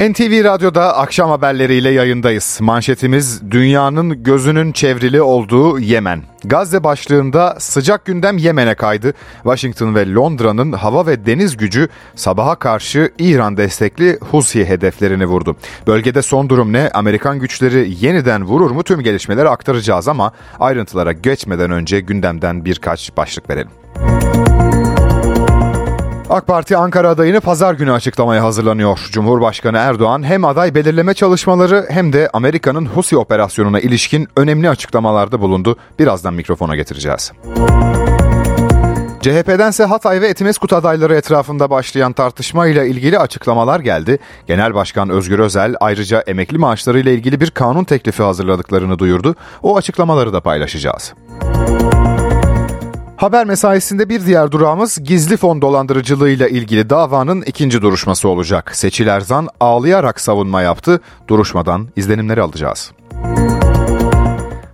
NTV Radyo'da akşam haberleriyle yayındayız. Manşetimiz dünyanın gözünün çevrili olduğu Yemen. Gazze başlığında sıcak gündem Yemen'e kaydı. Washington ve Londra'nın hava ve deniz gücü sabaha karşı İran destekli Husi hedeflerini vurdu. Bölgede son durum ne? Amerikan güçleri yeniden vurur mu? Tüm gelişmeleri aktaracağız ama ayrıntılara geçmeden önce gündemden birkaç başlık verelim. AK Parti Ankara adayını pazar günü açıklamaya hazırlanıyor. Cumhurbaşkanı Erdoğan hem aday belirleme çalışmaları hem de Amerika'nın Husi operasyonuna ilişkin önemli açıklamalarda bulundu. Birazdan mikrofona getireceğiz. CHP'dense Hatay ve Etimeskut adayları etrafında başlayan tartışma ile ilgili açıklamalar geldi. Genel Başkan Özgür Özel ayrıca emekli maaşları ile ilgili bir kanun teklifi hazırladıklarını duyurdu. O açıklamaları da paylaşacağız. Haber mesaisinde bir diğer durağımız gizli fon dolandırıcılığıyla ilgili davanın ikinci duruşması olacak. Seçil Erzan ağlayarak savunma yaptı. Duruşmadan izlenimleri alacağız.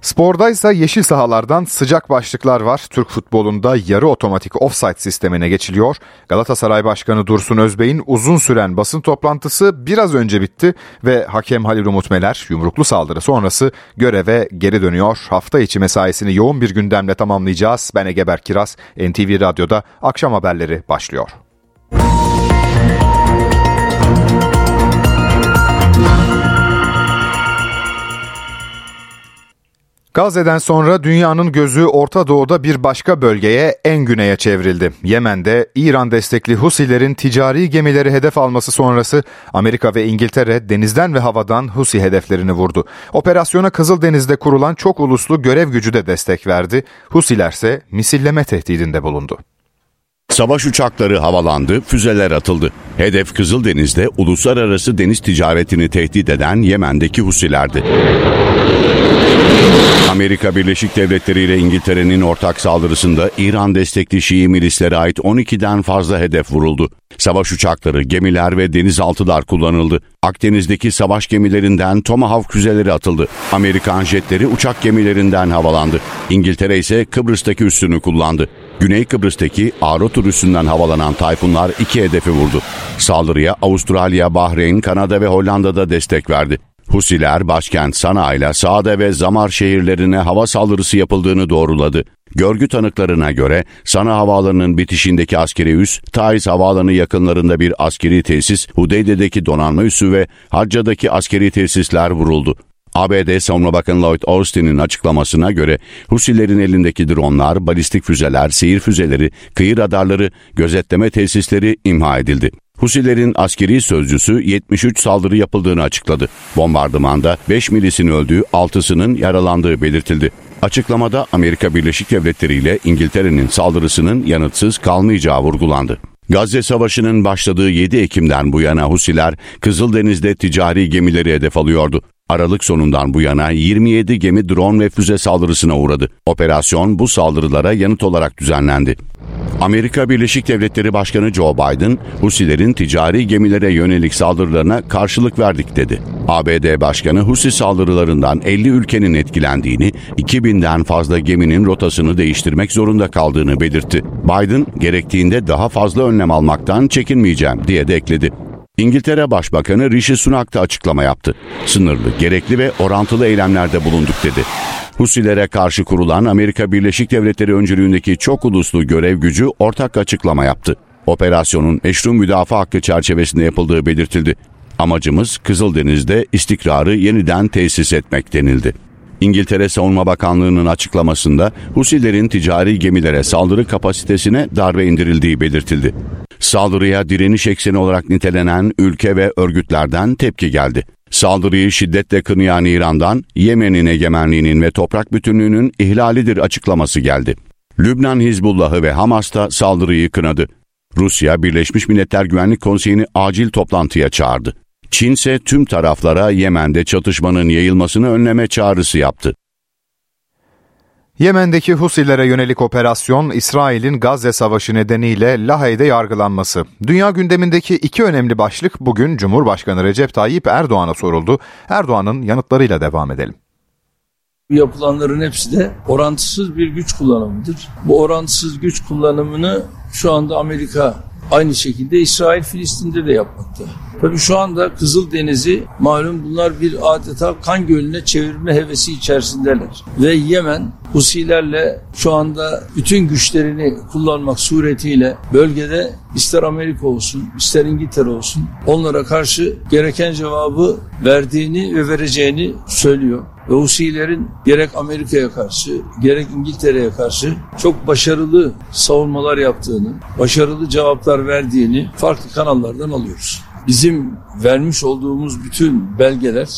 Sporda ise yeşil sahalardan sıcak başlıklar var. Türk futbolunda yarı otomatik offside sistemine geçiliyor. Galatasaray Başkanı Dursun Özbey'in uzun süren basın toplantısı biraz önce bitti ve hakem Halil Umut Meler yumruklu saldırı sonrası göreve geri dönüyor. Hafta içi mesaisini yoğun bir gündemle tamamlayacağız. Ben Egeber Kiraz, NTV Radyo'da akşam haberleri başlıyor. Gazze'den sonra dünyanın gözü Orta Doğu'da bir başka bölgeye en güneye çevrildi. Yemen'de İran destekli Husilerin ticari gemileri hedef alması sonrası Amerika ve İngiltere denizden ve havadan Husi hedeflerini vurdu. Operasyona Kızıldeniz'de kurulan çok uluslu görev gücü de destek verdi. Husilerse misilleme tehdidinde bulundu. Savaş uçakları havalandı, füzeler atıldı. Hedef Kızıldeniz'de uluslararası deniz ticaretini tehdit eden Yemen'deki Husilerdi. Amerika Birleşik Devletleri ile İngiltere'nin ortak saldırısında İran destekli Şii milislere ait 12'den fazla hedef vuruldu. Savaş uçakları, gemiler ve denizaltılar kullanıldı. Akdeniz'deki savaş gemilerinden Tomahawk füzeleri atıldı. Amerikan jetleri uçak gemilerinden havalandı. İngiltere ise Kıbrıs'taki üssünü kullandı. Güney Kıbrıs'taki Arotur üssünden havalanan tayfunlar iki hedefi vurdu. Saldırıya Avustralya, Bahreyn, Kanada ve Hollanda'da destek verdi. Husiler başkent Sana ile Saade ve Zamar şehirlerine hava saldırısı yapıldığını doğruladı. Görgü tanıklarına göre Sana Havaalanı'nın bitişindeki askeri üs, Taiz Havaalanı yakınlarında bir askeri tesis, Hudeyde'deki donanma üssü ve Hacca'daki askeri tesisler vuruldu. ABD Savunma Bakanı Lloyd Austin'in açıklamasına göre Husilerin elindeki dronlar, balistik füzeler, seyir füzeleri, kıyı radarları, gözetleme tesisleri imha edildi. Husilerin askeri sözcüsü 73 saldırı yapıldığını açıkladı. Bombardımanda 5 milisin öldüğü, 6'sının yaralandığı belirtildi. Açıklamada Amerika Birleşik Devletleri ile İngiltere'nin saldırısının yanıtsız kalmayacağı vurgulandı. Gazze Savaşı'nın başladığı 7 Ekim'den bu yana Husiler Kızıldeniz'de ticari gemileri hedef alıyordu. Aralık sonundan bu yana 27 gemi drone ve füze saldırısına uğradı. Operasyon bu saldırılara yanıt olarak düzenlendi. Amerika Birleşik Devletleri Başkanı Joe Biden, Husilerin ticari gemilere yönelik saldırılarına karşılık verdik dedi. ABD Başkanı Husi saldırılarından 50 ülkenin etkilendiğini, 2000'den fazla geminin rotasını değiştirmek zorunda kaldığını belirtti. Biden, gerektiğinde daha fazla önlem almaktan çekinmeyeceğim diye de ekledi. İngiltere Başbakanı Rishi Sunak da açıklama yaptı. Sınırlı, gerekli ve orantılı eylemlerde bulunduk dedi. Husilere karşı kurulan Amerika Birleşik Devletleri öncülüğündeki çok uluslu görev gücü ortak açıklama yaptı. Operasyonun meşru müdafaa hakkı çerçevesinde yapıldığı belirtildi. Amacımız Kızıldeniz'de istikrarı yeniden tesis etmek denildi. İngiltere Savunma Bakanlığı'nın açıklamasında Husilerin ticari gemilere saldırı kapasitesine darbe indirildiği belirtildi. Saldırıya direniş ekseni olarak nitelenen ülke ve örgütlerden tepki geldi. Saldırıyı şiddetle kınayan İran'dan Yemen'in egemenliğinin ve toprak bütünlüğünün ihlalidir açıklaması geldi. Lübnan Hizbullah'ı ve Hamas da saldırıyı kınadı. Rusya Birleşmiş Milletler Güvenlik Konseyi'ni acil toplantıya çağırdı. Çin ise tüm taraflara Yemen'de çatışmanın yayılmasını önleme çağrısı yaptı. Yemen'deki Husilere yönelik operasyon İsrail'in Gazze Savaşı nedeniyle Lahey'de yargılanması. Dünya gündemindeki iki önemli başlık bugün Cumhurbaşkanı Recep Tayyip Erdoğan'a soruldu. Erdoğan'ın yanıtlarıyla devam edelim. Yapılanların hepsi de orantısız bir güç kullanımıdır. Bu orantısız güç kullanımını şu anda Amerika Aynı şekilde İsrail Filistin'de de yapmakta. Tabii şu anda Kızıldeniz'i malum bunlar bir adeta kan gölüne çevirme hevesi içerisindeler. Ve Yemen Husilerle şu anda bütün güçlerini kullanmak suretiyle bölgede ister Amerika olsun ister İngiltere olsun onlara karşı gereken cevabı verdiğini ve vereceğini söylüyor. Ve Husilerin gerek Amerika'ya karşı gerek İngiltere'ye karşı çok başarılı savunmalar yaptığını, başarılı cevaplar verdiğini farklı kanallardan alıyoruz bizim vermiş olduğumuz bütün belgeler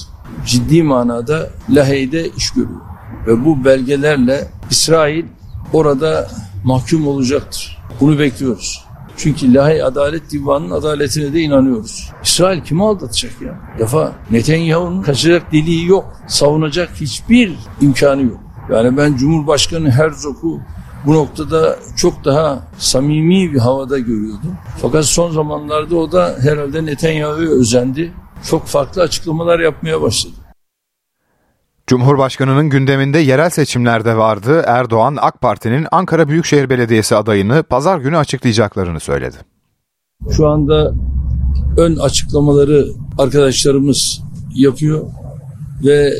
ciddi manada Lahey'de iş görüyor. Ve bu belgelerle İsrail orada mahkum olacaktır. Bunu bekliyoruz. Çünkü Lahey Adalet Divanı'nın adaletine de inanıyoruz. İsrail kimi aldatacak ya? Defa Netanyahu'nun kaçacak deliği yok. Savunacak hiçbir imkanı yok. Yani ben Cumhurbaşkanı Herzog'u bu noktada çok daha samimi bir havada görüyordum. Fakat son zamanlarda o da herhalde Netanyahu'ya özendi. Çok farklı açıklamalar yapmaya başladı. Cumhurbaşkanının gündeminde yerel seçimlerde vardı. Erdoğan AK Parti'nin Ankara Büyükşehir Belediyesi adayını pazar günü açıklayacaklarını söyledi. Şu anda ön açıklamaları arkadaşlarımız yapıyor ve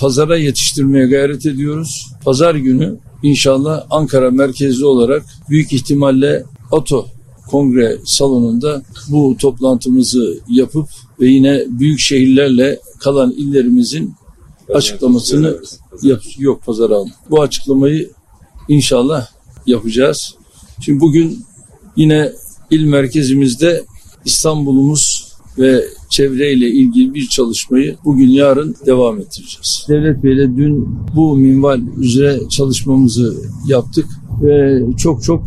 pazara yetiştirmeye gayret ediyoruz. Pazar günü İnşallah Ankara merkezli olarak büyük ihtimalle Oto Kongre Salonu'nda bu toplantımızı yapıp ve yine büyük şehirlerle kalan illerimizin açıklamasını yap yok pazar alma. Bu açıklamayı inşallah yapacağız. Şimdi bugün yine il merkezimizde İstanbul'umuz ve çevreyle ilgili bir çalışmayı bugün yarın devam ettireceğiz. Devlet Bey'le dün bu minval üzere çalışmamızı yaptık ve çok çok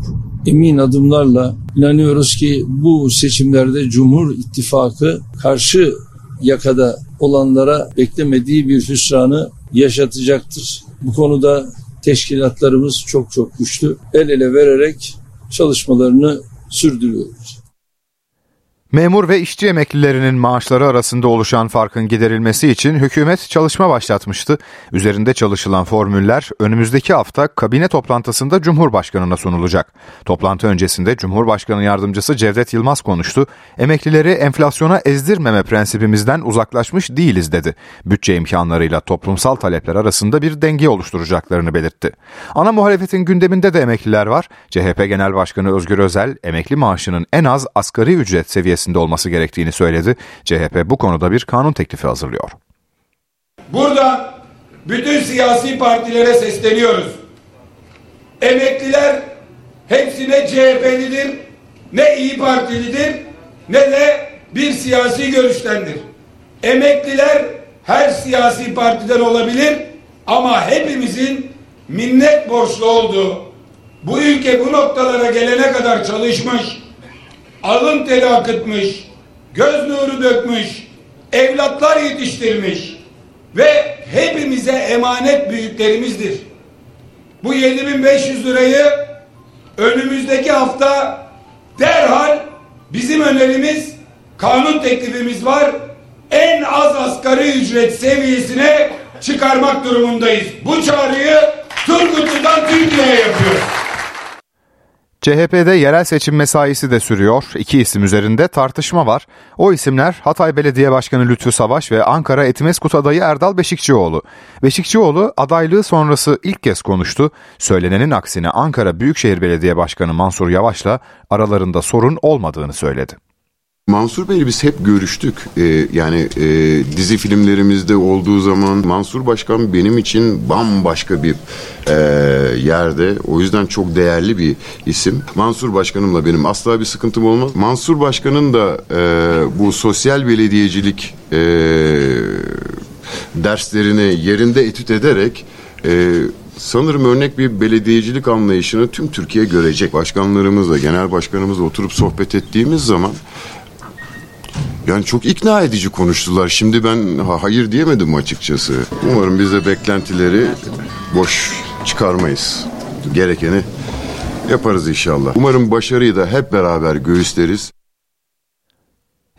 emin adımlarla inanıyoruz ki bu seçimlerde Cumhur İttifakı karşı yakada olanlara beklemediği bir hüsranı yaşatacaktır. Bu konuda teşkilatlarımız çok çok güçlü. El ele vererek çalışmalarını sürdürüyoruz. Memur ve işçi emeklilerinin maaşları arasında oluşan farkın giderilmesi için hükümet çalışma başlatmıştı. Üzerinde çalışılan formüller önümüzdeki hafta kabine toplantısında Cumhurbaşkanına sunulacak. Toplantı öncesinde Cumhurbaşkanı Yardımcısı Cevdet Yılmaz konuştu. Emeklileri enflasyona ezdirmeme prensibimizden uzaklaşmış değiliz dedi. Bütçe imkanlarıyla toplumsal talepler arasında bir denge oluşturacaklarını belirtti. Ana muhalefetin gündeminde de emekliler var. CHP Genel Başkanı Özgür Özel emekli maaşının en az asgari ücret seviyesi seviyesinde olması gerektiğini söyledi. CHP bu konuda bir kanun teklifi hazırlıyor. Burada bütün siyasi partilere sesleniyoruz. Emekliler hepsine CHP'lidir, ne İyi Partilidir, ne de bir siyasi görüştendir. Emekliler her siyasi partiden olabilir ama hepimizin minnet borçlu olduğu, bu ülke bu noktalara gelene kadar çalışmış, alın teri akıtmış, göz nuru dökmüş, evlatlar yetiştirmiş ve hepimize emanet büyüklerimizdir. Bu 7500 lirayı önümüzdeki hafta derhal bizim önerimiz kanun teklifimiz var. En az asgari ücret seviyesine çıkarmak durumundayız. Bu çağrıyı Turgutlu'dan Türkiye'ye yapıyoruz. CHP'de yerel seçim mesaisi de sürüyor. İki isim üzerinde tartışma var. O isimler Hatay Belediye Başkanı Lütfü Savaş ve Ankara Etimeskut adayı Erdal Beşikçioğlu. Beşikçioğlu adaylığı sonrası ilk kez konuştu. Söylenenin aksine Ankara Büyükşehir Belediye Başkanı Mansur Yavaş'la aralarında sorun olmadığını söyledi. Mansur Bey'le biz hep görüştük. Ee, yani e, dizi filmlerimizde olduğu zaman Mansur Başkan benim için bambaşka bir e, yerde. O yüzden çok değerli bir isim. Mansur Başkanımla benim asla bir sıkıntım olmaz. Mansur Başkan'ın da e, bu sosyal belediyecilik e, derslerini yerinde etüt ederek e, sanırım örnek bir belediyecilik anlayışını tüm Türkiye görecek. Başkanlarımızla, genel başkanımızla oturup sohbet ettiğimiz zaman yani çok ikna edici konuştular. Şimdi ben hayır diyemedim açıkçası. Umarım biz de beklentileri boş çıkarmayız. Gerekeni yaparız inşallah. Umarım başarıyı da hep beraber göğüsleriz.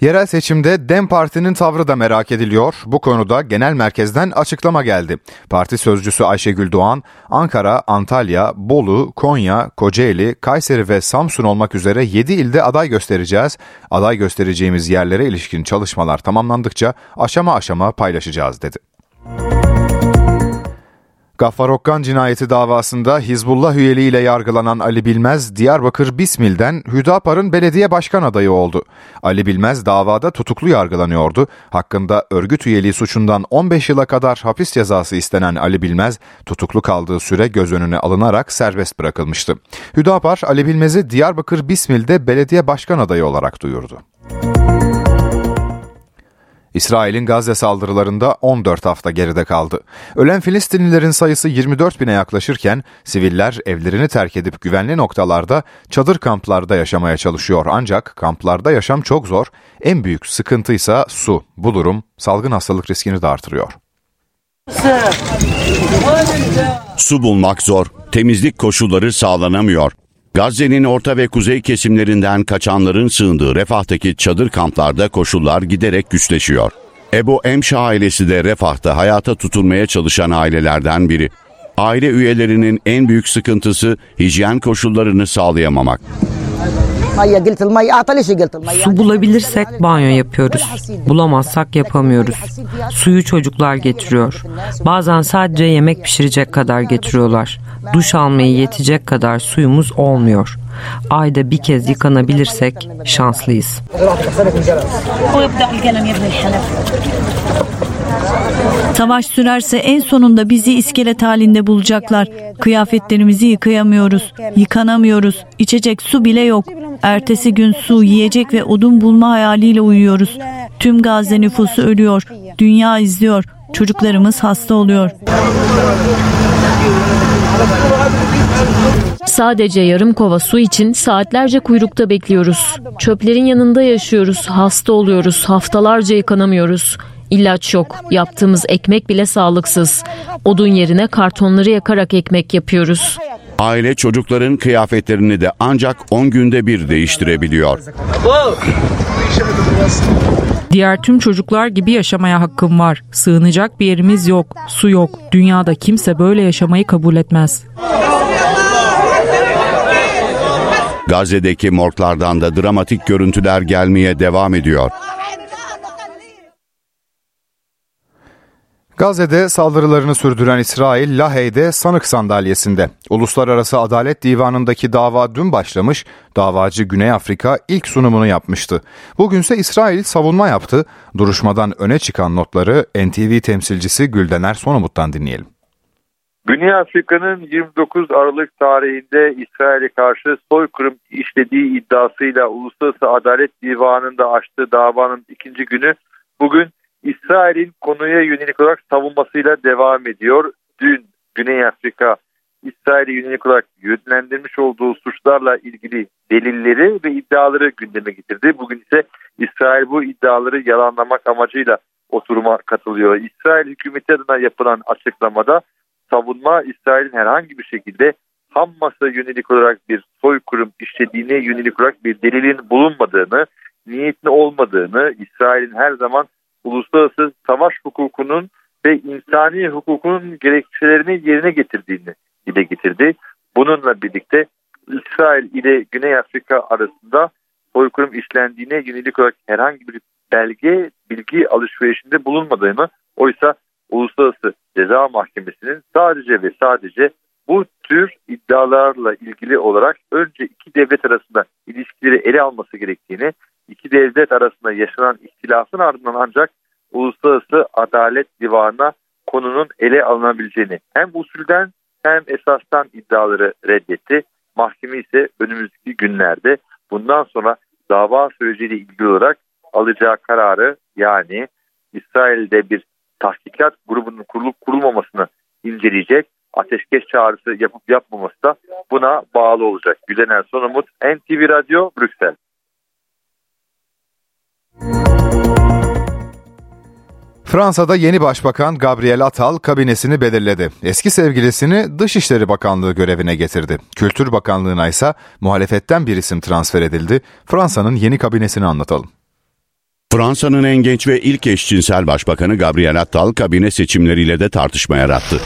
Yerel seçimde DEM Parti'nin tavrı da merak ediliyor. Bu konuda genel merkezden açıklama geldi. Parti sözcüsü Ayşegül Doğan, Ankara, Antalya, Bolu, Konya, Kocaeli, Kayseri ve Samsun olmak üzere 7 ilde aday göstereceğiz. Aday göstereceğimiz yerlere ilişkin çalışmalar tamamlandıkça aşama aşama paylaşacağız dedi. Gaffar Okkan cinayeti davasında Hizbullah üyeliğiyle yargılanan Ali Bilmez, Diyarbakır Bismil'den Hüdapar'ın belediye başkan adayı oldu. Ali Bilmez davada tutuklu yargılanıyordu. Hakkında örgüt üyeliği suçundan 15 yıla kadar hapis cezası istenen Ali Bilmez, tutuklu kaldığı süre göz önüne alınarak serbest bırakılmıştı. Hüdapar, Ali Bilmez'i Diyarbakır Bismil'de belediye başkan adayı olarak duyurdu. İsrail'in Gazze saldırılarında 14 hafta geride kaldı. Ölen Filistinlilerin sayısı 24 bine yaklaşırken siviller evlerini terk edip güvenli noktalarda çadır kamplarda yaşamaya çalışıyor. Ancak kamplarda yaşam çok zor. En büyük sıkıntı ise su. Bu durum salgın hastalık riskini de artırıyor. Su bulmak zor, temizlik koşulları sağlanamıyor. Gazze'nin orta ve kuzey kesimlerinden kaçanların sığındığı Refah'taki çadır kamplarda koşullar giderek güçleşiyor. Ebu Emşa ailesi de Refah'ta hayata tutunmaya çalışan ailelerden biri. Aile üyelerinin en büyük sıkıntısı hijyen koşullarını sağlayamamak. Su bulabilirsek banyo yapıyoruz. Bulamazsak yapamıyoruz. Suyu çocuklar getiriyor. Bazen sadece yemek pişirecek kadar getiriyorlar. Duş almayı yetecek kadar suyumuz olmuyor. Ayda bir kez yıkanabilirsek şanslıyız. Savaş sürerse en sonunda bizi iskelet halinde bulacaklar. Kıyafetlerimizi yıkayamıyoruz, yıkanamıyoruz, içecek su bile yok. Ertesi gün su, yiyecek ve odun bulma hayaliyle uyuyoruz. Tüm Gazze nüfusu ölüyor, dünya izliyor, çocuklarımız hasta oluyor. Sadece yarım kova su için saatlerce kuyrukta bekliyoruz. Çöplerin yanında yaşıyoruz, hasta oluyoruz, haftalarca yıkanamıyoruz. İlaç yok, yaptığımız ekmek bile sağlıksız. Odun yerine kartonları yakarak ekmek yapıyoruz. Aile çocukların kıyafetlerini de ancak 10 günde bir değiştirebiliyor. Diğer tüm çocuklar gibi yaşamaya hakkım var. Sığınacak bir yerimiz yok, su yok. Dünyada kimse böyle yaşamayı kabul etmez. Gazze'deki morglardan da dramatik görüntüler gelmeye devam ediyor. Gazze'de saldırılarını sürdüren İsrail, Lahey'de sanık sandalyesinde. Uluslararası Adalet Divanı'ndaki dava dün başlamış, davacı Güney Afrika ilk sunumunu yapmıştı. Bugünse İsrail savunma yaptı. Duruşmadan öne çıkan notları NTV temsilcisi Güldener Sonumut'tan dinleyelim. Güney Afrika'nın 29 Aralık tarihinde İsrail'e karşı soykırım işlediği iddiasıyla Uluslararası Adalet Divanı'nda açtığı davanın ikinci günü bugün İsrail'in konuya yönelik olarak savunmasıyla devam ediyor. Dün Güney Afrika İsrail'e yönelik olarak yönlendirmiş olduğu suçlarla ilgili delilleri ve iddiaları gündeme getirdi. Bugün ise İsrail bu iddiaları yalanlamak amacıyla oturuma katılıyor. İsrail hükümeti adına yapılan açıklamada savunma İsrail'in herhangi bir şekilde Hamas'a yönelik olarak bir soykırım işlediğine yönelik olarak bir delilin bulunmadığını, niyetli olmadığını, İsrail'in her zaman uluslararası savaş hukukunun ve insani hukukunun gerekçelerini yerine getirdiğini dile getirdi. Bununla birlikte İsrail ile Güney Afrika arasında soykırım işlendiğine yönelik olarak herhangi bir belge, bilgi alışverişinde bulunmadığını, oysa Uluslararası Ceza Mahkemesi'nin sadece ve sadece bu tür iddialarla ilgili olarak önce iki devlet arasında ilişkileri ele alması gerektiğini, iki devlet arasında yaşanan ihtilafın ardından ancak Uluslararası Adalet Divanı'na konunun ele alınabileceğini hem usulden hem esastan iddiaları reddetti. Mahkeme ise önümüzdeki günlerde bundan sonra dava süreciyle ilgili olarak alacağı kararı yani İsrail'de bir tahkikat grubunun kurulup kurulmamasını inceleyecek. Ateşkes çağrısı yapıp yapmaması da buna bağlı olacak. Gülener Sonumut, NTV Radyo, Brüksel. Fransa'da yeni başbakan Gabriel Attal kabinesini belirledi. Eski sevgilisini Dışişleri Bakanlığı görevine getirdi. Kültür Bakanlığı'na ise muhalefetten bir isim transfer edildi. Fransa'nın yeni kabinesini anlatalım. Fransa'nın en genç ve ilk eşcinsel başbakanı Gabriel Attal kabine seçimleriyle de tartışma yarattı.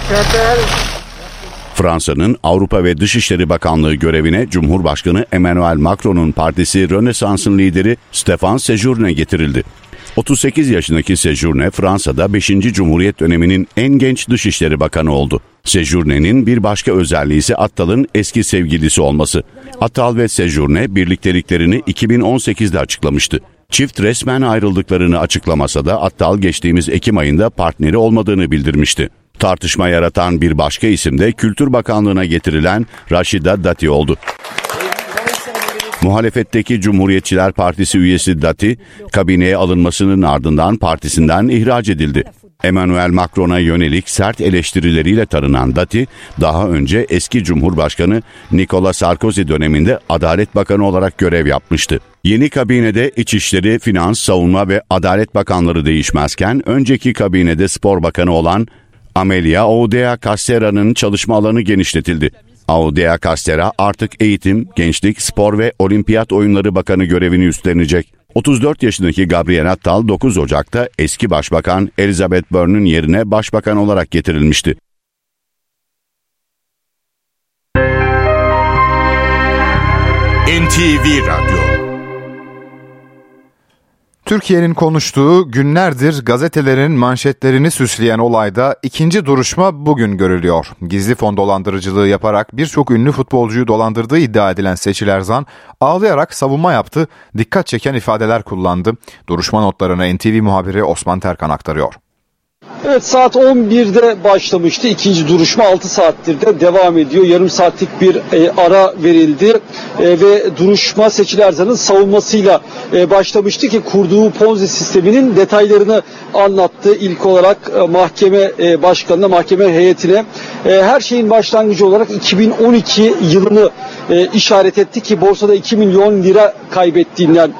Fransa'nın Avrupa ve Dışişleri Bakanlığı görevine Cumhurbaşkanı Emmanuel Macron'un partisi Rönesans'ın lideri Stéphane Sejourne getirildi. 38 yaşındaki Sejourne Fransa'da 5. Cumhuriyet döneminin en genç Dışişleri Bakanı oldu. Sejourne'nin bir başka özelliği ise Attal'ın eski sevgilisi olması. Attal ve Sejourne birlikteliklerini 2018'de açıklamıştı. Çift resmen ayrıldıklarını açıklamasa da Attal geçtiğimiz Ekim ayında partneri olmadığını bildirmişti. Tartışma yaratan bir başka isim de Kültür Bakanlığı'na getirilen Raşida Dati oldu. Muhalefetteki Cumhuriyetçiler Partisi üyesi Dati, kabineye alınmasının ardından partisinden ihraç edildi. Emmanuel Macron'a yönelik sert eleştirileriyle tanınan Dati, daha önce eski Cumhurbaşkanı Nicolas Sarkozy döneminde Adalet Bakanı olarak görev yapmıştı. Yeni kabinede İçişleri, Finans, Savunma ve Adalet Bakanları değişmezken önceki kabinede Spor Bakanı olan Amelia Oudea Castera'nın çalışma alanı genişletildi. Audea Castera artık eğitim, gençlik, spor ve olimpiyat oyunları bakanı görevini üstlenecek. 34 yaşındaki Gabriel Attal 9 Ocak'ta eski başbakan Elizabeth Byrne'ın yerine başbakan olarak getirilmişti. NTV Radyo Türkiye'nin konuştuğu günlerdir gazetelerin manşetlerini süsleyen olayda ikinci duruşma bugün görülüyor. Gizli fon dolandırıcılığı yaparak birçok ünlü futbolcuyu dolandırdığı iddia edilen Seçil Erzan ağlayarak savunma yaptı, dikkat çeken ifadeler kullandı. Duruşma notlarını NTV muhabiri Osman Terkan aktarıyor. Evet saat 11'de başlamıştı. İkinci duruşma 6 saattir de devam ediyor. Yarım saatlik bir e, ara verildi e, ve duruşma Seçil Erzan'ın savunmasıyla e, başlamıştı ki kurduğu Ponzi sisteminin detaylarını anlattı. İlk olarak e, mahkeme e, başkanına, mahkeme heyetine e, her şeyin başlangıcı olarak 2012 yılını e, işaret etti ki borsada 2 milyon lira kaybettiğinden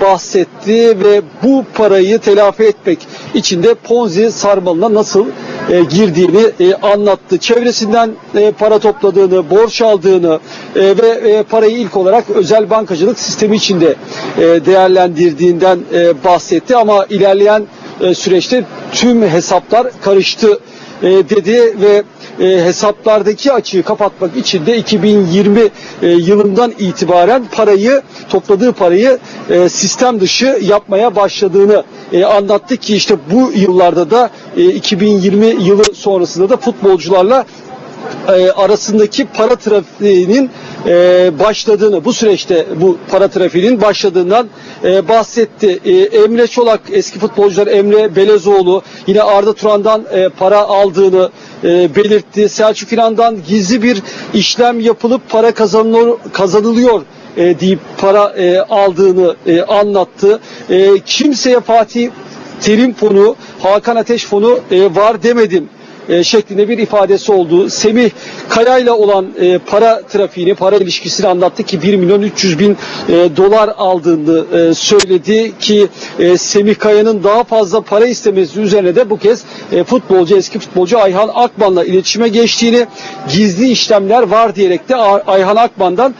bahsetti ve bu parayı telafi etmek için de Ponzi sarmalına nasıl e, girdiğini e, anlattı. Çevresinden e, para topladığını, borç aldığını e, ve e, parayı ilk olarak özel bankacılık sistemi içinde e, değerlendirdiğinden e, bahsetti ama ilerleyen e, süreçte tüm hesaplar karıştı e, dedi ve e, hesaplardaki açığı kapatmak için de 2020 e, yılından itibaren parayı topladığı parayı sistem dışı yapmaya başladığını anlattı ki işte bu yıllarda da e, 2020 yılı sonrasında da futbolcularla e, arasındaki para trafiğinin e, başladığını, bu süreçte bu para trafiğinin başladığından e, bahsetti. Emre Çolak, eski futbolcular Emre Belezoğlu yine Arda Turan'dan para aldığını belirtti. Selçuk İnan'dan gizli bir işlem yapılıp para kazanılıyor, kazanılıyor deyip para aldığını anlattı. Kimseye Fatih Terim fonu, Hakan Ateş fonu var demedim e, şeklinde bir ifadesi oldu. Semih Kaya ile olan e, para trafiğini, para ilişkisini anlattı ki 1 milyon 300 bin e, dolar aldığını söyledi ki e, Semih Kaya'nın daha fazla para istemesi üzerine de bu kez futbolcu, eski futbolcu Ayhan Akman'la iletişime geçtiğini, gizli işlemler var diyerek de Ayhan Akman'dan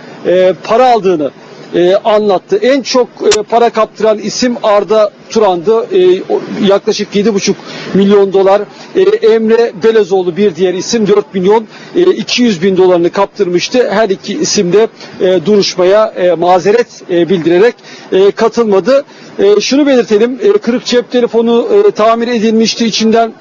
para aldığını e, anlattı. En çok e, para kaptıran isim Arda Turan'dı. E, yaklaşık 7,5 milyon dolar. E, Emre Belezoğlu bir diğer isim 4 milyon e, 200 bin dolarını kaptırmıştı. Her iki isim de e, duruşmaya e, mazeret e, bildirerek e, katılmadı. E, şunu belirtelim. E, kırık cep telefonu e, tamir edilmişti. İçinden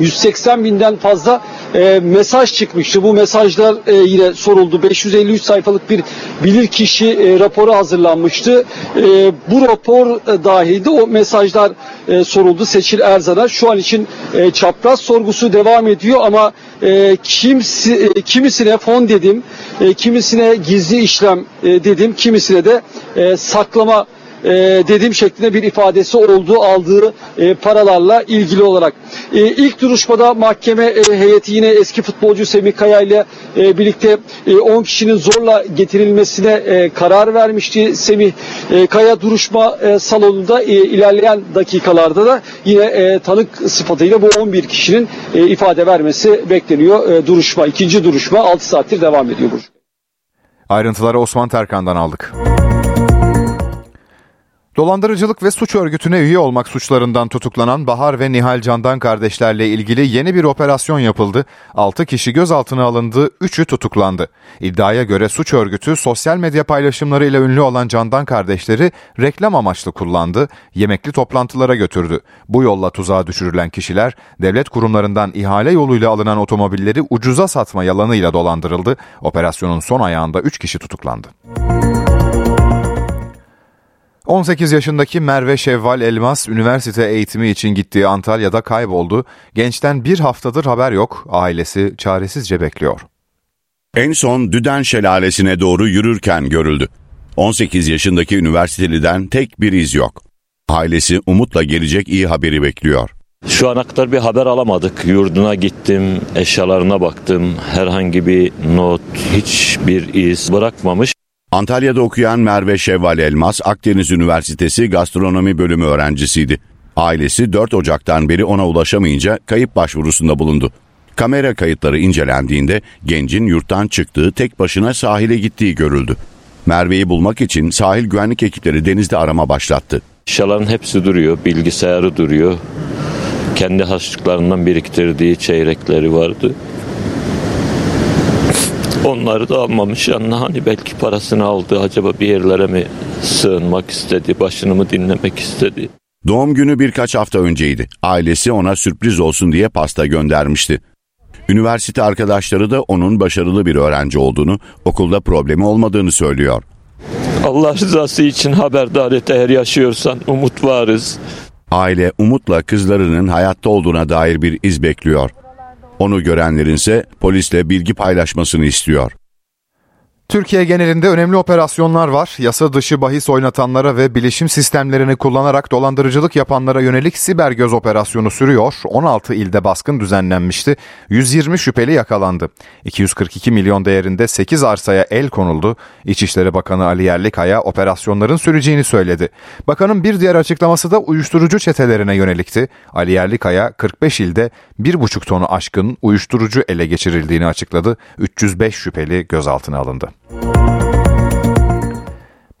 180 binden fazla e, mesaj çıkmıştı. Bu mesajlar e, yine soruldu. 553 sayfalık bir bilirkişi e, raporu hazırlanmıştı. E, bu rapor e, dahildi. O mesajlar e, soruldu Seçil Erzan'a. Şu an için e, çapraz sorgusu devam ediyor ama e, kimsi, e, kimisine fon dedim, e, kimisine gizli işlem e, dedim, kimisine de e, saklama e, dediğim şeklinde bir ifadesi oldu aldığı e, paralarla ilgili olarak. E, ilk duruşmada mahkeme e, heyeti yine eski futbolcu Semih Kaya ile e, birlikte e, 10 kişinin zorla getirilmesine e, karar vermişti. Semih e, Kaya duruşma e, salonunda e, ilerleyen dakikalarda da yine e, tanık sıfatıyla bu 11 kişinin e, ifade vermesi bekleniyor. E, duruşma, ikinci duruşma 6 saattir devam ediyor. Ayrıntıları Osman Terkan'dan aldık. Dolandırıcılık ve suç örgütüne üye olmak suçlarından tutuklanan Bahar ve Nihal Candan kardeşlerle ilgili yeni bir operasyon yapıldı. 6 kişi gözaltına alındı, 3'ü tutuklandı. İddiaya göre suç örgütü sosyal medya paylaşımlarıyla ünlü olan Candan kardeşleri reklam amaçlı kullandı, yemekli toplantılara götürdü. Bu yolla tuzağa düşürülen kişiler devlet kurumlarından ihale yoluyla alınan otomobilleri ucuza satma yalanıyla dolandırıldı. Operasyonun son ayağında 3 kişi tutuklandı. 18 yaşındaki Merve Şevval Elmas üniversite eğitimi için gittiği Antalya'da kayboldu. Gençten bir haftadır haber yok. Ailesi çaresizce bekliyor. En son Düden Şelalesi'ne doğru yürürken görüldü. 18 yaşındaki üniversiteliden tek bir iz yok. Ailesi umutla gelecek iyi haberi bekliyor. Şu ana kadar bir haber alamadık. Yurduna gittim, eşyalarına baktım. Herhangi bir not, hiçbir iz bırakmamış. Antalya'da okuyan Merve Şevval Elmas, Akdeniz Üniversitesi Gastronomi Bölümü öğrencisiydi. Ailesi 4 Ocak'tan beri ona ulaşamayınca kayıp başvurusunda bulundu. Kamera kayıtları incelendiğinde gencin yurttan çıktığı tek başına sahile gittiği görüldü. Merve'yi bulmak için sahil güvenlik ekipleri denizde arama başlattı. Eşyaların hepsi duruyor, bilgisayarı duruyor. Kendi harçlıklarından biriktirdiği çeyrekleri vardı. Onları da almamış yanına hani belki parasını aldı acaba bir yerlere mi sığınmak istedi başını mı dinlemek istedi. Doğum günü birkaç hafta önceydi. Ailesi ona sürpriz olsun diye pasta göndermişti. Üniversite arkadaşları da onun başarılı bir öğrenci olduğunu, okulda problemi olmadığını söylüyor. Allah rızası için haberdar et eğer yaşıyorsan umut varız. Aile umutla kızlarının hayatta olduğuna dair bir iz bekliyor. Onu görenlerin ise polisle bilgi paylaşmasını istiyor. Türkiye genelinde önemli operasyonlar var. Yasa dışı bahis oynatanlara ve bilişim sistemlerini kullanarak dolandırıcılık yapanlara yönelik siber göz operasyonu sürüyor. 16 ilde baskın düzenlenmişti. 120 şüpheli yakalandı. 242 milyon değerinde 8 arsaya el konuldu. İçişleri Bakanı Ali Yerlikaya operasyonların süreceğini söyledi. Bakanın bir diğer açıklaması da uyuşturucu çetelerine yönelikti. Ali Yerlikaya 45 ilde 1,5 tonu aşkın uyuşturucu ele geçirildiğini açıkladı. 305 şüpheli gözaltına alındı.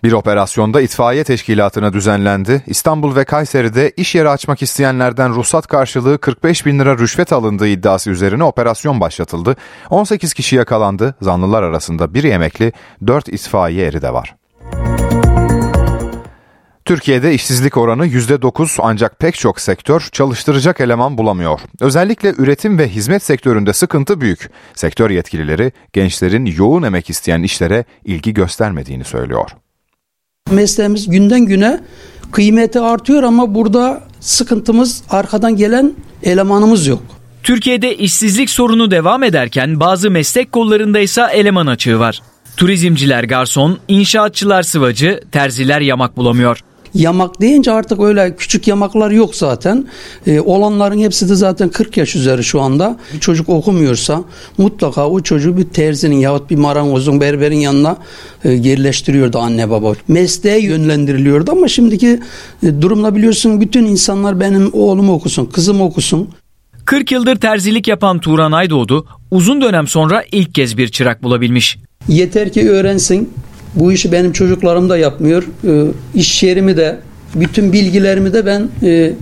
Bir operasyonda itfaiye teşkilatına düzenlendi. İstanbul ve Kayseri'de iş yeri açmak isteyenlerden ruhsat karşılığı 45 bin lira rüşvet alındığı iddiası üzerine operasyon başlatıldı. 18 kişi yakalandı. Zanlılar arasında bir emekli, 4 itfaiye eri de var. Türkiye'de işsizlik oranı %9 ancak pek çok sektör çalıştıracak eleman bulamıyor. Özellikle üretim ve hizmet sektöründe sıkıntı büyük. Sektör yetkilileri gençlerin yoğun emek isteyen işlere ilgi göstermediğini söylüyor. Mesleğimiz günden güne kıymeti artıyor ama burada sıkıntımız arkadan gelen elemanımız yok. Türkiye'de işsizlik sorunu devam ederken bazı meslek kollarında ise eleman açığı var. Turizmciler garson, inşaatçılar sıvacı, terziler yamak bulamıyor. Yamak deyince artık öyle küçük yamaklar yok zaten. Ee, olanların hepsi de zaten 40 yaş üzeri şu anda. Bir çocuk okumuyorsa mutlaka o çocuğu bir terzinin yahut bir marangozun berberin yanına e, yerleştiriyordu anne baba. Mesleğe yönlendiriliyordu ama şimdiki e, durumla biliyorsun bütün insanlar benim oğlum okusun, kızım okusun. 40 yıldır terzilik yapan Turan Aydoğdu uzun dönem sonra ilk kez bir çırak bulabilmiş. Yeter ki öğrensin. Bu işi benim çocuklarım da yapmıyor. E, iş yerimi de, bütün bilgilerimi de ben e,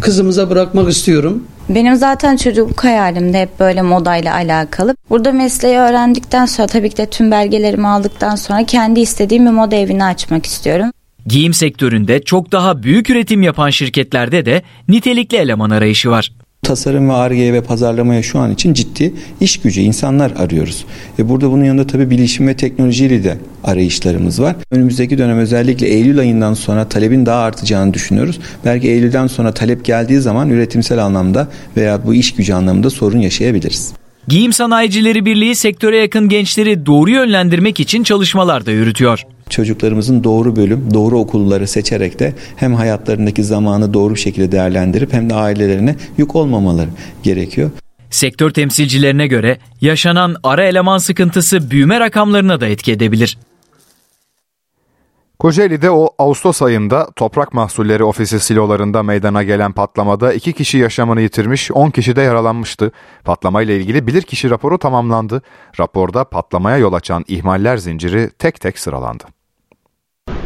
kızımıza bırakmak istiyorum. Benim zaten çocukluk hayalimde hep böyle modayla alakalı. Burada mesleği öğrendikten sonra tabii ki de tüm belgelerimi aldıktan sonra kendi istediğim bir moda evini açmak istiyorum. Giyim sektöründe çok daha büyük üretim yapan şirketlerde de nitelikli eleman arayışı var. Tasarım ve ARGE ve pazarlamaya şu an için ciddi iş gücü insanlar arıyoruz. E burada bunun yanında tabii bilişim ve teknolojiyle de arayışlarımız var. Önümüzdeki dönem özellikle Eylül ayından sonra talebin daha artacağını düşünüyoruz. Belki Eylül'den sonra talep geldiği zaman üretimsel anlamda veya bu iş gücü anlamında sorun yaşayabiliriz. Giyim Sanayicileri Birliği sektöre yakın gençleri doğru yönlendirmek için çalışmalar da yürütüyor. Çocuklarımızın doğru bölüm, doğru okulları seçerek de hem hayatlarındaki zamanı doğru bir şekilde değerlendirip hem de ailelerine yük olmamaları gerekiyor. Sektör temsilcilerine göre yaşanan ara eleman sıkıntısı büyüme rakamlarına da etki edebilir. Kocaeli'de o Ağustos ayında Toprak Mahsulleri Ofisi silolarında meydana gelen patlamada 2 kişi yaşamını yitirmiş, 10 kişi de yaralanmıştı. Patlamayla ilgili bilirkişi raporu tamamlandı. Raporda patlamaya yol açan ihmaller zinciri tek tek sıralandı.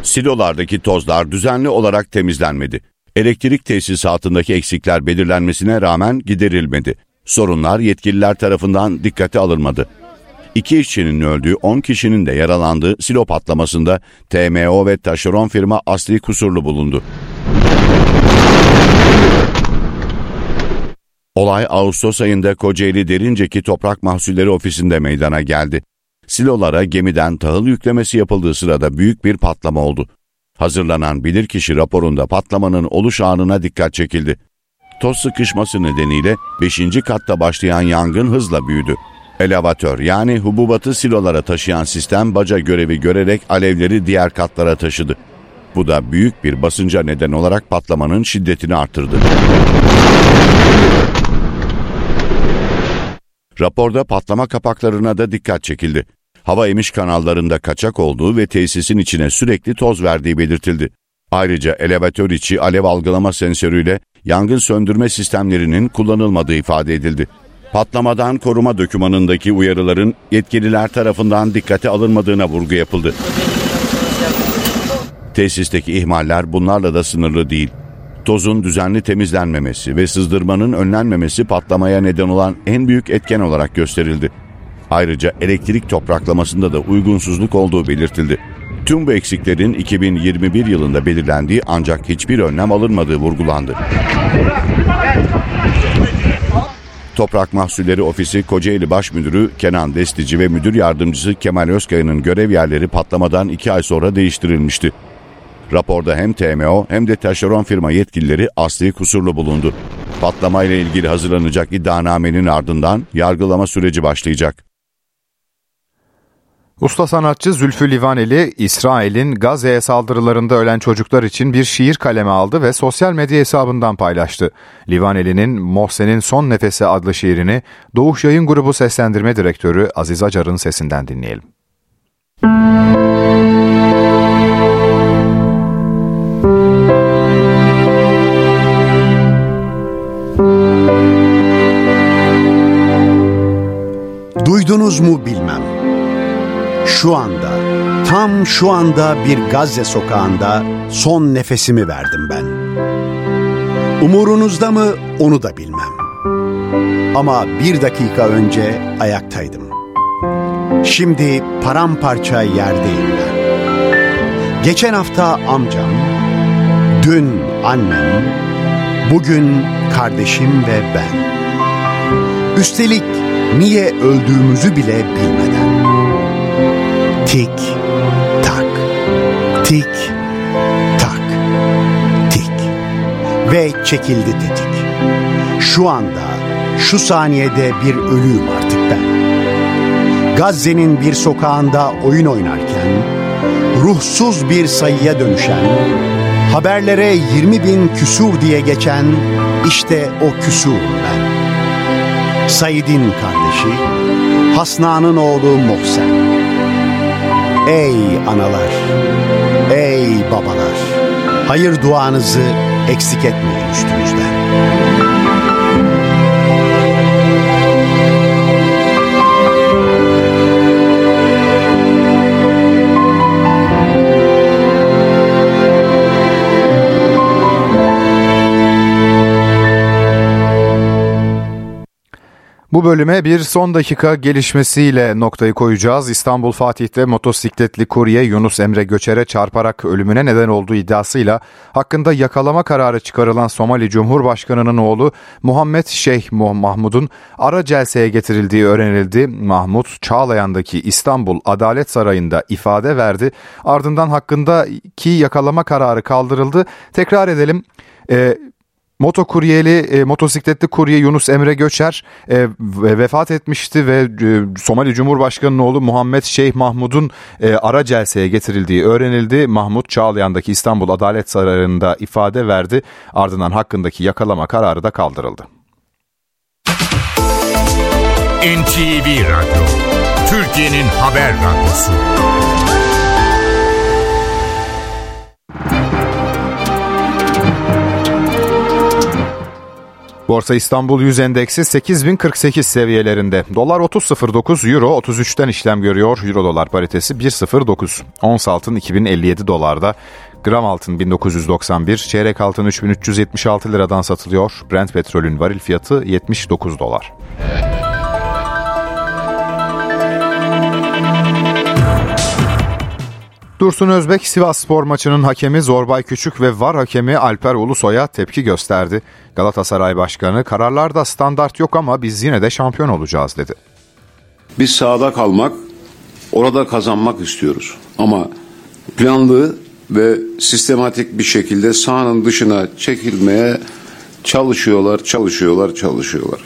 Silolardaki tozlar düzenli olarak temizlenmedi. Elektrik tesisatındaki eksikler belirlenmesine rağmen giderilmedi. Sorunlar yetkililer tarafından dikkate alınmadı. İki işçinin öldüğü 10 kişinin de yaralandığı silo patlamasında TMO ve taşeron firma asli kusurlu bulundu. Olay Ağustos ayında Kocaeli Derinceki Toprak Mahsulleri Ofisi'nde meydana geldi. Silolara gemiden tahıl yüklemesi yapıldığı sırada büyük bir patlama oldu. Hazırlanan bilirkişi raporunda patlamanın oluş anına dikkat çekildi. Toz sıkışması nedeniyle 5. katta başlayan yangın hızla büyüdü. Elevatör yani hububatı silolara taşıyan sistem baca görevi görerek alevleri diğer katlara taşıdı. Bu da büyük bir basınca neden olarak patlamanın şiddetini arttırdı. Raporda patlama kapaklarına da dikkat çekildi. Hava emiş kanallarında kaçak olduğu ve tesisin içine sürekli toz verdiği belirtildi. Ayrıca elevatör içi alev algılama sensörüyle yangın söndürme sistemlerinin kullanılmadığı ifade edildi. Patlamadan koruma dokümanındaki uyarıların yetkililer tarafından dikkate alınmadığına vurgu yapıldı. Tesisteki ihmaller bunlarla da sınırlı değil. Tozun düzenli temizlenmemesi ve sızdırmanın önlenmemesi patlamaya neden olan en büyük etken olarak gösterildi. Ayrıca elektrik topraklamasında da uygunsuzluk olduğu belirtildi. Tüm bu eksiklerin 2021 yılında belirlendiği ancak hiçbir önlem alınmadığı vurgulandı. Toprak Mahsulleri Ofisi Kocaeli Baş Müdürü Kenan Destici ve Müdür Yardımcısı Kemal Özkaya'nın görev yerleri patlamadan iki ay sonra değiştirilmişti. Raporda hem TMO hem de taşeron firma yetkilileri asli kusurlu bulundu. Patlamayla ilgili hazırlanacak iddianamenin ardından yargılama süreci başlayacak. Usta sanatçı Zülfü Livaneli, İsrail'in Gazze'ye saldırılarında ölen çocuklar için bir şiir kaleme aldı ve sosyal medya hesabından paylaştı. Livaneli'nin Mohsen'in Son Nefesi adlı şiirini Doğuş Yayın Grubu Seslendirme Direktörü Aziz Acar'ın sesinden dinleyelim. Duydunuz mu bilmem. Şu anda, tam şu anda bir Gazze sokağında son nefesimi verdim ben. Umurunuzda mı onu da bilmem. Ama bir dakika önce ayaktaydım. Şimdi paramparça yerdeyim ben. Geçen hafta amcam, dün annem, bugün kardeşim ve ben. Üstelik niye öldüğümüzü bile bilmeden. Tik tak, tik tak, tik ve çekildi tetik. Şu anda, şu saniyede bir ölüyüm artık ben. Gazze'nin bir sokağında oyun oynarken, ruhsuz bir sayıya dönüşen, haberlere 20 bin küsur diye geçen, işte o küsurum ben. Said'in kardeşi, Hasna'nın oğlu Mohsen. Ey analar, ey babalar, hayır duanızı eksik etmeyin üstünüzden. Bu bölüme bir son dakika gelişmesiyle noktayı koyacağız. İstanbul Fatih'te motosikletli kurye Yunus Emre Göçer'e çarparak ölümüne neden olduğu iddiasıyla hakkında yakalama kararı çıkarılan Somali Cumhurbaşkanı'nın oğlu Muhammed Şeyh Mahmud'un ara celseye getirildiği öğrenildi. Mahmud Çağlayan'daki İstanbul Adalet Sarayı'nda ifade verdi. Ardından hakkındaki yakalama kararı kaldırıldı. Tekrar edelim. Ee, Motokuryeli, e, motosikletli kurye Yunus Emre Göçer e, vefat etmişti ve e, Somali Cumhurbaşkanı'nın oğlu Muhammed Şeyh Mahmud'un e, ara celseye getirildiği öğrenildi. Mahmud Çağlayan'daki İstanbul Adalet Sarayı'nda ifade verdi. Ardından hakkındaki yakalama kararı da kaldırıldı. NTV Radyo, Türkiye'nin haber radyosu. Borsa İstanbul 100 endeksi 8048 seviyelerinde. Dolar 30.09, Euro 33'ten işlem görüyor. Euro dolar paritesi 1.09. Ons altın 2057 dolarda. Gram altın 1991, çeyrek altın 3376 liradan satılıyor. Brent petrolün varil fiyatı 79 dolar. Dursun Özbek Sivas Spor maçının hakemi Zorbay Küçük ve VAR hakemi Alper Ulusoy'a tepki gösterdi. Galatasaray Başkanı kararlarda standart yok ama biz yine de şampiyon olacağız dedi. Biz sahada kalmak, orada kazanmak istiyoruz. Ama planlı ve sistematik bir şekilde sahanın dışına çekilmeye çalışıyorlar, çalışıyorlar, çalışıyorlar.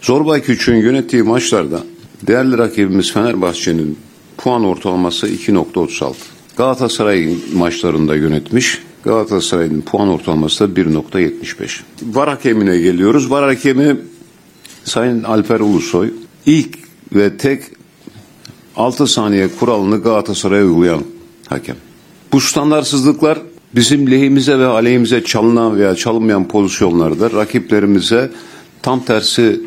Zorbay Küçük'ün yönettiği maçlarda değerli rakibimiz Fenerbahçe'nin puan ortalaması 2.36. Galatasaray maçlarında yönetmiş. Galatasaray'ın puan ortalaması da 1.75. Var hakemine geliyoruz. Var hakemi Sayın Alper Ulusoy ilk ve tek 6 saniye kuralını Galatasaray'a uygulayan hakem. Bu standartsızlıklar bizim lehimize ve aleyhimize çalınan veya çalınmayan pozisyonlarda rakiplerimize tam tersi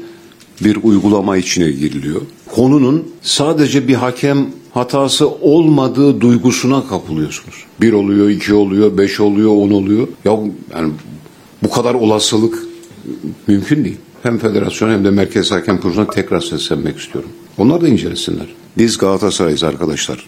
bir uygulama içine giriliyor. Konunun sadece bir hakem hatası olmadığı duygusuna kapılıyorsunuz. Bir oluyor, iki oluyor, beş oluyor, on oluyor. Ya yani bu kadar olasılık mümkün değil. Hem federasyon hem de Merkez Hakem Kurulu'na tekrar seslenmek istiyorum. Onlar da incelesinler. Biz Galatasaray'ız arkadaşlar.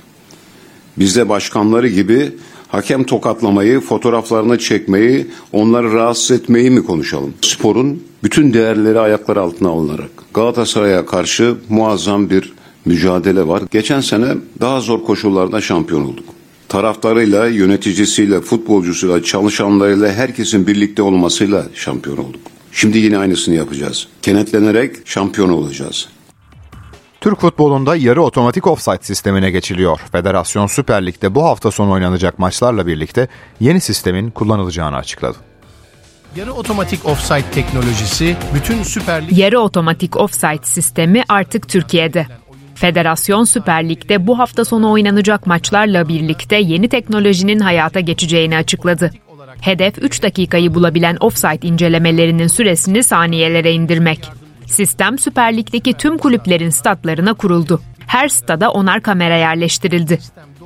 Biz de başkanları gibi hakem tokatlamayı, fotoğraflarını çekmeyi, onları rahatsız etmeyi mi konuşalım? Sporun bütün değerleri ayaklar altına alınarak Galatasaray'a karşı muazzam bir mücadele var. Geçen sene daha zor koşullarda şampiyon olduk. Taraftarıyla, yöneticisiyle, futbolcusuyla, çalışanlarıyla herkesin birlikte olmasıyla şampiyon olduk. Şimdi yine aynısını yapacağız. Kenetlenerek şampiyon olacağız. Türk futbolunda yarı otomatik offside sistemine geçiliyor. Federasyon Süper Lig'de bu hafta sonu oynanacak maçlarla birlikte yeni sistemin kullanılacağını açıkladı. Yarı otomatik offside teknolojisi bütün Süper Lig... Yarı otomatik offside sistemi artık Türkiye'de. Federasyon Süper Lig'de bu hafta sonu oynanacak maçlarla birlikte yeni teknolojinin hayata geçeceğini açıkladı. Hedef 3 dakikayı bulabilen offside incelemelerinin süresini saniyelere indirmek. Sistem Süper Lig'deki tüm kulüplerin statlarına kuruldu. Her stada onar kamera yerleştirildi.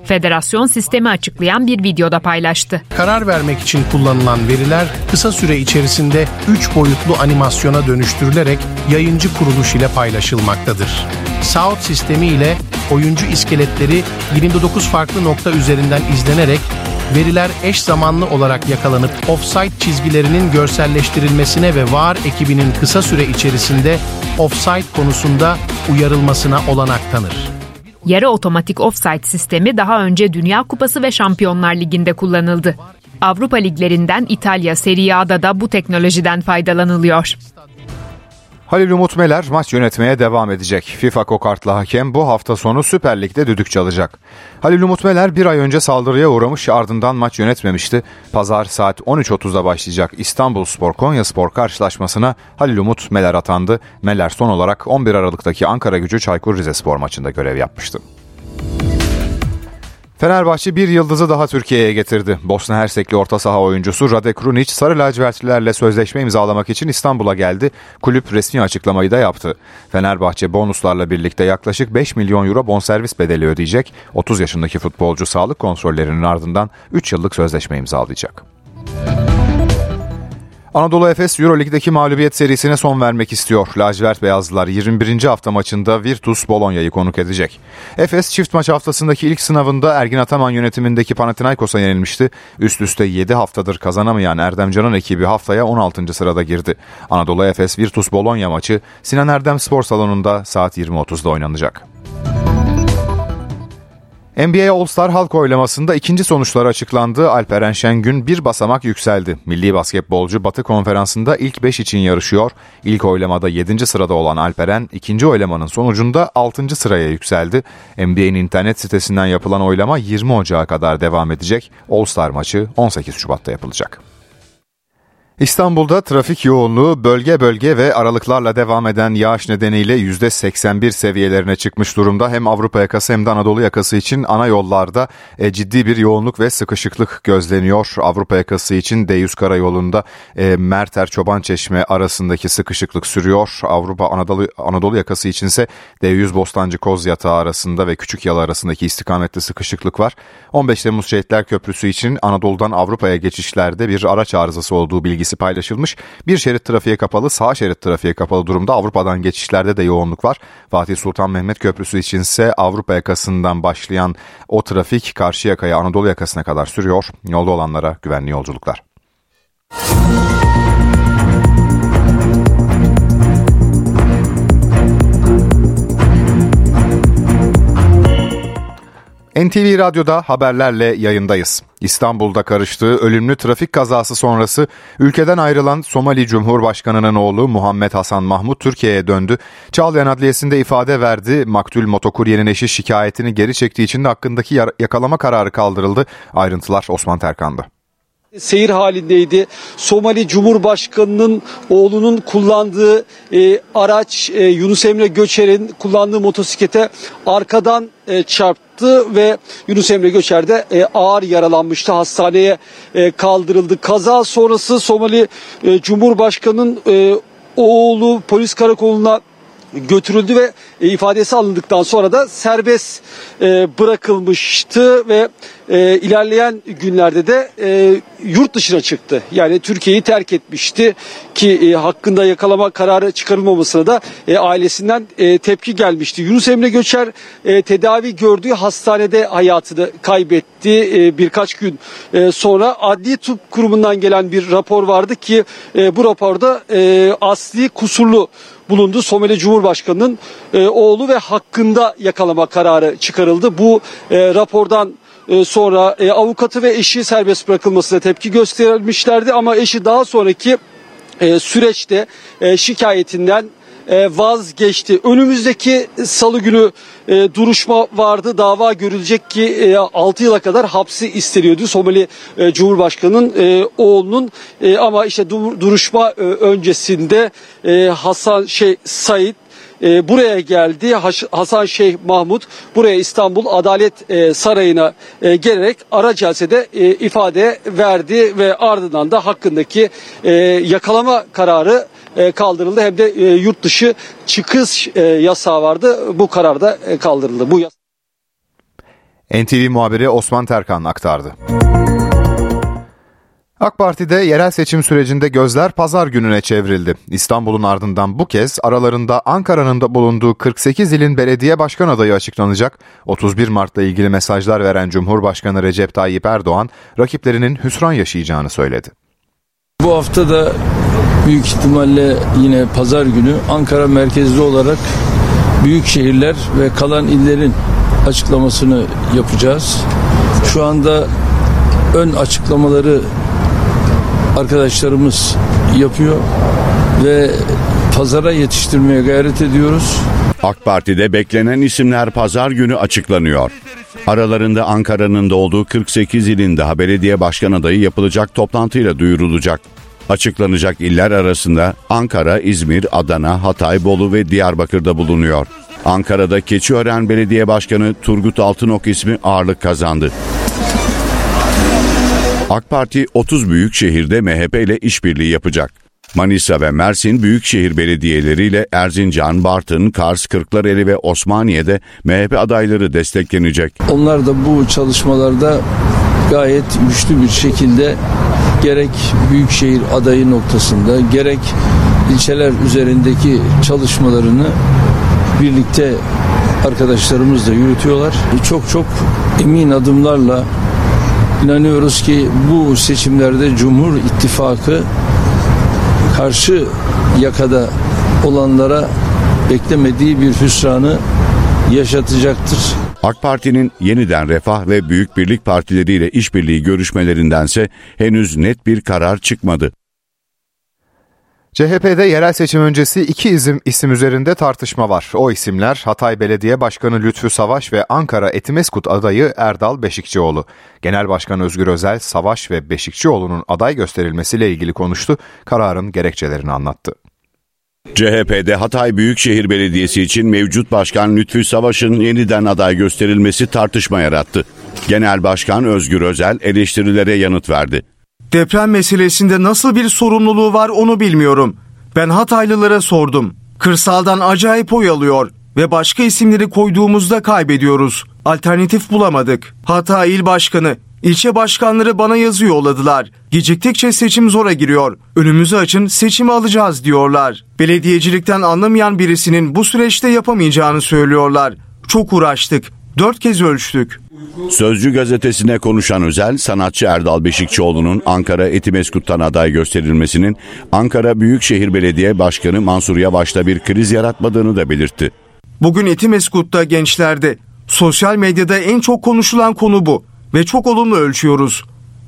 Federasyon sistemi açıklayan bir videoda paylaştı. Karar vermek için kullanılan veriler kısa süre içerisinde 3 boyutlu animasyona dönüştürülerek yayıncı kuruluş ile paylaşılmaktadır. South sistemi ile oyuncu iskeletleri 29 farklı nokta üzerinden izlenerek veriler eş zamanlı olarak yakalanıp offside çizgilerinin görselleştirilmesine ve VAR ekibinin kısa süre içerisinde offside konusunda uyarılmasına olanak tanır. Yarı otomatik offside sistemi daha önce Dünya Kupası ve Şampiyonlar Ligi'nde kullanıldı. Avrupa liglerinden İtalya Serie A'da da bu teknolojiden faydalanılıyor. Halil Umut Meler maç yönetmeye devam edecek. FIFA kokartlı hakem bu hafta sonu Süper Lig'de düdük çalacak. Halil Umut Meler bir ay önce saldırıya uğramış ardından maç yönetmemişti. Pazar saat 13.30'da başlayacak İstanbul Spor Konya Spor karşılaşmasına Halil Umut Meler atandı. Meler son olarak 11 Aralık'taki Ankara gücü Çaykur Rizespor maçında görev yapmıştı. Fenerbahçe bir yıldızı daha Türkiye'ye getirdi. Bosna Hersekli orta saha oyuncusu Rade Krunic sarı lacivertlilerle sözleşme imzalamak için İstanbul'a geldi. Kulüp resmi açıklamayı da yaptı. Fenerbahçe bonuslarla birlikte yaklaşık 5 milyon euro bonservis bedeli ödeyecek. 30 yaşındaki futbolcu sağlık kontrollerinin ardından 3 yıllık sözleşme imzalayacak. Anadolu Efes Euroleague'deki mağlubiyet serisine son vermek istiyor. Lacivert Beyazlılar 21. hafta maçında Virtus Bolonya'yı konuk edecek. Efes çift maç haftasındaki ilk sınavında Ergin Ataman yönetimindeki Panathinaikos'a yenilmişti. Üst üste 7 haftadır kazanamayan Erdemcan'ın ekibi haftaya 16. sırada girdi. Anadolu Efes Virtus Bologna maçı Sinan Erdem Spor Salonu'nda saat 20.30'da oynanacak. NBA All-Star halk oylamasında ikinci sonuçlar açıklandı. Alperen Şengün bir basamak yükseldi. Milli basketbolcu Batı Konferansı'nda ilk 5 için yarışıyor. İlk oylamada 7. sırada olan Alperen ikinci oylamanın sonucunda 6. sıraya yükseldi. NBA'nin internet sitesinden yapılan oylama 20 Ocağı kadar devam edecek. All-Star maçı 18 Şubat'ta yapılacak. İstanbul'da trafik yoğunluğu bölge bölge ve aralıklarla devam eden yağış nedeniyle %81 seviyelerine çıkmış durumda. Hem Avrupa yakası hem de Anadolu yakası için ana yollarda e, ciddi bir yoğunluk ve sıkışıklık gözleniyor. Avrupa yakası için D100 karayolunda e, Merter Çobançeşme arasındaki sıkışıklık sürüyor. Avrupa Anadolu, Anadolu yakası içinse D100 Bostancı Kozyatağı arasında ve Küçük Yalı arasındaki istikamette sıkışıklık var. 15 Temmuz Şehitler Köprüsü için Anadolu'dan Avrupa'ya geçişlerde bir araç arızası olduğu bilgisi paylaşılmış. Bir şerit trafiğe kapalı, sağ şerit trafiğe kapalı durumda. Avrupa'dan geçişlerde de yoğunluk var. Fatih Sultan Mehmet Köprüsü içinse Avrupa yakasından başlayan o trafik karşı yakaya Anadolu yakasına kadar sürüyor. Yolda olanlara güvenli yolculuklar. NTV Radyo'da haberlerle yayındayız. İstanbul'da karıştığı ölümlü trafik kazası sonrası ülkeden ayrılan Somali Cumhurbaşkanı'nın oğlu Muhammed Hasan Mahmut Türkiye'ye döndü. Çağlayan Adliyesi'nde ifade verdi. Maktul motokuryenin eşi şikayetini geri çektiği için de hakkındaki yakalama kararı kaldırıldı. Ayrıntılar Osman Terkan'da seyir halindeydi. Somali Cumhurbaşkanı'nın oğlunun kullandığı e, araç e, Yunus Emre Göçer'in kullandığı motosiklete arkadan e, çarptı ve Yunus Emre Göçer de e, ağır yaralanmıştı. Hastaneye e, kaldırıldı. Kaza sonrası Somali e, Cumhurbaşkanı'nın e, oğlu polis karakoluna götürüldü ve ifadesi alındıktan sonra da serbest e, bırakılmıştı ve e, ilerleyen günlerde de e, yurt dışına çıktı. Yani Türkiye'yi terk etmişti ki hakkında yakalama kararı çıkarılmamasına da ailesinden tepki gelmişti. Yunus Emre Göçer tedavi gördüğü hastanede hayatını kaybetti birkaç gün sonra Adli Tıp Kurumu'ndan gelen bir rapor vardı ki bu raporda asli kusurlu bulundu. Somali Cumhurbaşkanı'nın e, oğlu ve hakkında yakalama kararı çıkarıldı. Bu e, rapordan e, sonra e, avukatı ve eşi serbest bırakılmasına tepki göstermişlerdi ama eşi daha sonraki e, süreçte e, şikayetinden vazgeçti. Önümüzdeki salı günü e, duruşma vardı. Dava görülecek ki e, 6 yıla kadar hapsi isteniyordu Somali e, Cumhurbaşkanı'nın e, oğlunun e, ama işte dur, duruşma e, öncesinde e, Hasan şey Said e, buraya geldi. Hasan Şeyh Mahmut buraya İstanbul Adalet e, Sarayı'na e, gelerek ara celsede e, ifade verdi ve ardından da hakkındaki e, yakalama kararı e, kaldırıldı. Hem de e, yurt dışı çıkış e, yasağı vardı. Bu karar da e, kaldırıldı. Bu yas- NTV muhabiri Osman Terkan aktardı. AK Parti'de yerel seçim sürecinde gözler pazar gününe çevrildi. İstanbul'un ardından bu kez aralarında Ankara'nın da bulunduğu 48 ilin belediye başkan adayı açıklanacak. 31 Mart'la ilgili mesajlar veren Cumhurbaşkanı Recep Tayyip Erdoğan rakiplerinin hüsran yaşayacağını söyledi. Bu hafta da büyük ihtimalle yine pazar günü Ankara merkezli olarak büyük şehirler ve kalan illerin açıklamasını yapacağız. Şu anda ön açıklamaları arkadaşlarımız yapıyor ve pazara yetiştirmeye gayret ediyoruz. AK Parti'de beklenen isimler pazar günü açıklanıyor. Aralarında Ankara'nın da olduğu 48 ilin daha belediye başkan adayı yapılacak toplantıyla duyurulacak. Açıklanacak iller arasında Ankara, İzmir, Adana, Hatay, Bolu ve Diyarbakır'da bulunuyor. Ankara'da Keçiören Belediye Başkanı Turgut Altınok ismi ağırlık kazandı. AK Parti 30 büyük şehirde MHP ile işbirliği yapacak. Manisa ve Mersin büyükşehir belediyeleriyle Erzincan, Bartın, Kars, Kırklareli ve Osmaniye'de MHP adayları desteklenecek. Onlar da bu çalışmalarda gayet güçlü bir şekilde gerek büyükşehir adayı noktasında gerek ilçeler üzerindeki çalışmalarını birlikte arkadaşlarımızla yürütüyorlar. Çok çok emin adımlarla inanıyoruz ki bu seçimlerde Cumhur İttifakı karşı yakada olanlara beklemediği bir hüsranı yaşatacaktır. AK Parti'nin yeniden Refah ve Büyük Birlik partileriyle işbirliği görüşmelerindense henüz net bir karar çıkmadı. CHP'de yerel seçim öncesi iki isim, isim üzerinde tartışma var. O isimler Hatay Belediye Başkanı Lütfü Savaş ve Ankara Etimeskut adayı Erdal Beşikçioğlu. Genel Başkan Özgür Özel, Savaş ve Beşikçioğlu'nun aday gösterilmesiyle ilgili konuştu, kararın gerekçelerini anlattı. CHP'de Hatay Büyükşehir Belediyesi için mevcut başkan Lütfü Savaş'ın yeniden aday gösterilmesi tartışma yarattı. Genel Başkan Özgür Özel eleştirilere yanıt verdi. Deprem meselesinde nasıl bir sorumluluğu var onu bilmiyorum. Ben Hataylılara sordum. Kırsaldan acayip oy alıyor ve başka isimleri koyduğumuzda kaybediyoruz. Alternatif bulamadık. Hatay İl Başkanı, ilçe başkanları bana yazı yolladılar. Geciktikçe seçim zora giriyor. Önümüzü açın seçimi alacağız diyorlar. Belediyecilikten anlamayan birisinin bu süreçte yapamayacağını söylüyorlar. Çok uğraştık. Dört kez ölçtük. Sözcü gazetesine konuşan Özel, sanatçı Erdal Beşikçioğlu'nun Ankara Etimeskut'tan aday gösterilmesinin Ankara Büyükşehir Belediye Başkanı Mansur Yavaş'ta bir kriz yaratmadığını da belirtti. Bugün Etimeskut'ta gençlerde, sosyal medyada en çok konuşulan konu bu ve çok olumlu ölçüyoruz.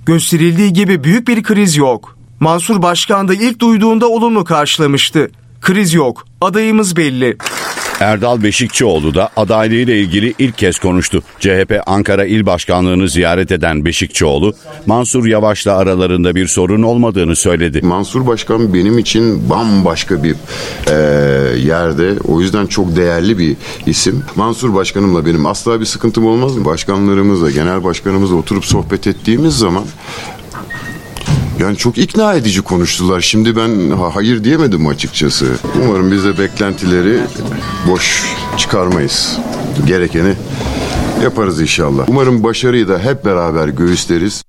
Gösterildiği gibi büyük bir kriz yok. Mansur Başkan da ilk duyduğunda olumlu karşılamıştı. Kriz yok, adayımız belli. Erdal Beşikçioğlu da adaylığıyla ilgili ilk kez konuştu. CHP Ankara İl Başkanlığı'nı ziyaret eden Beşikçioğlu, Mansur Yavaş'la aralarında bir sorun olmadığını söyledi. Mansur Başkan benim için bambaşka bir e, yerde. O yüzden çok değerli bir isim. Mansur Başkanımla benim asla bir sıkıntım olmaz mı? Başkanlarımızla, genel başkanımızla oturup sohbet ettiğimiz zaman yani çok ikna edici konuştular. Şimdi ben hayır diyemedim açıkçası. Umarım biz de beklentileri boş çıkarmayız. Gerekeni yaparız inşallah. Umarım başarıyı da hep beraber göğüsleriz.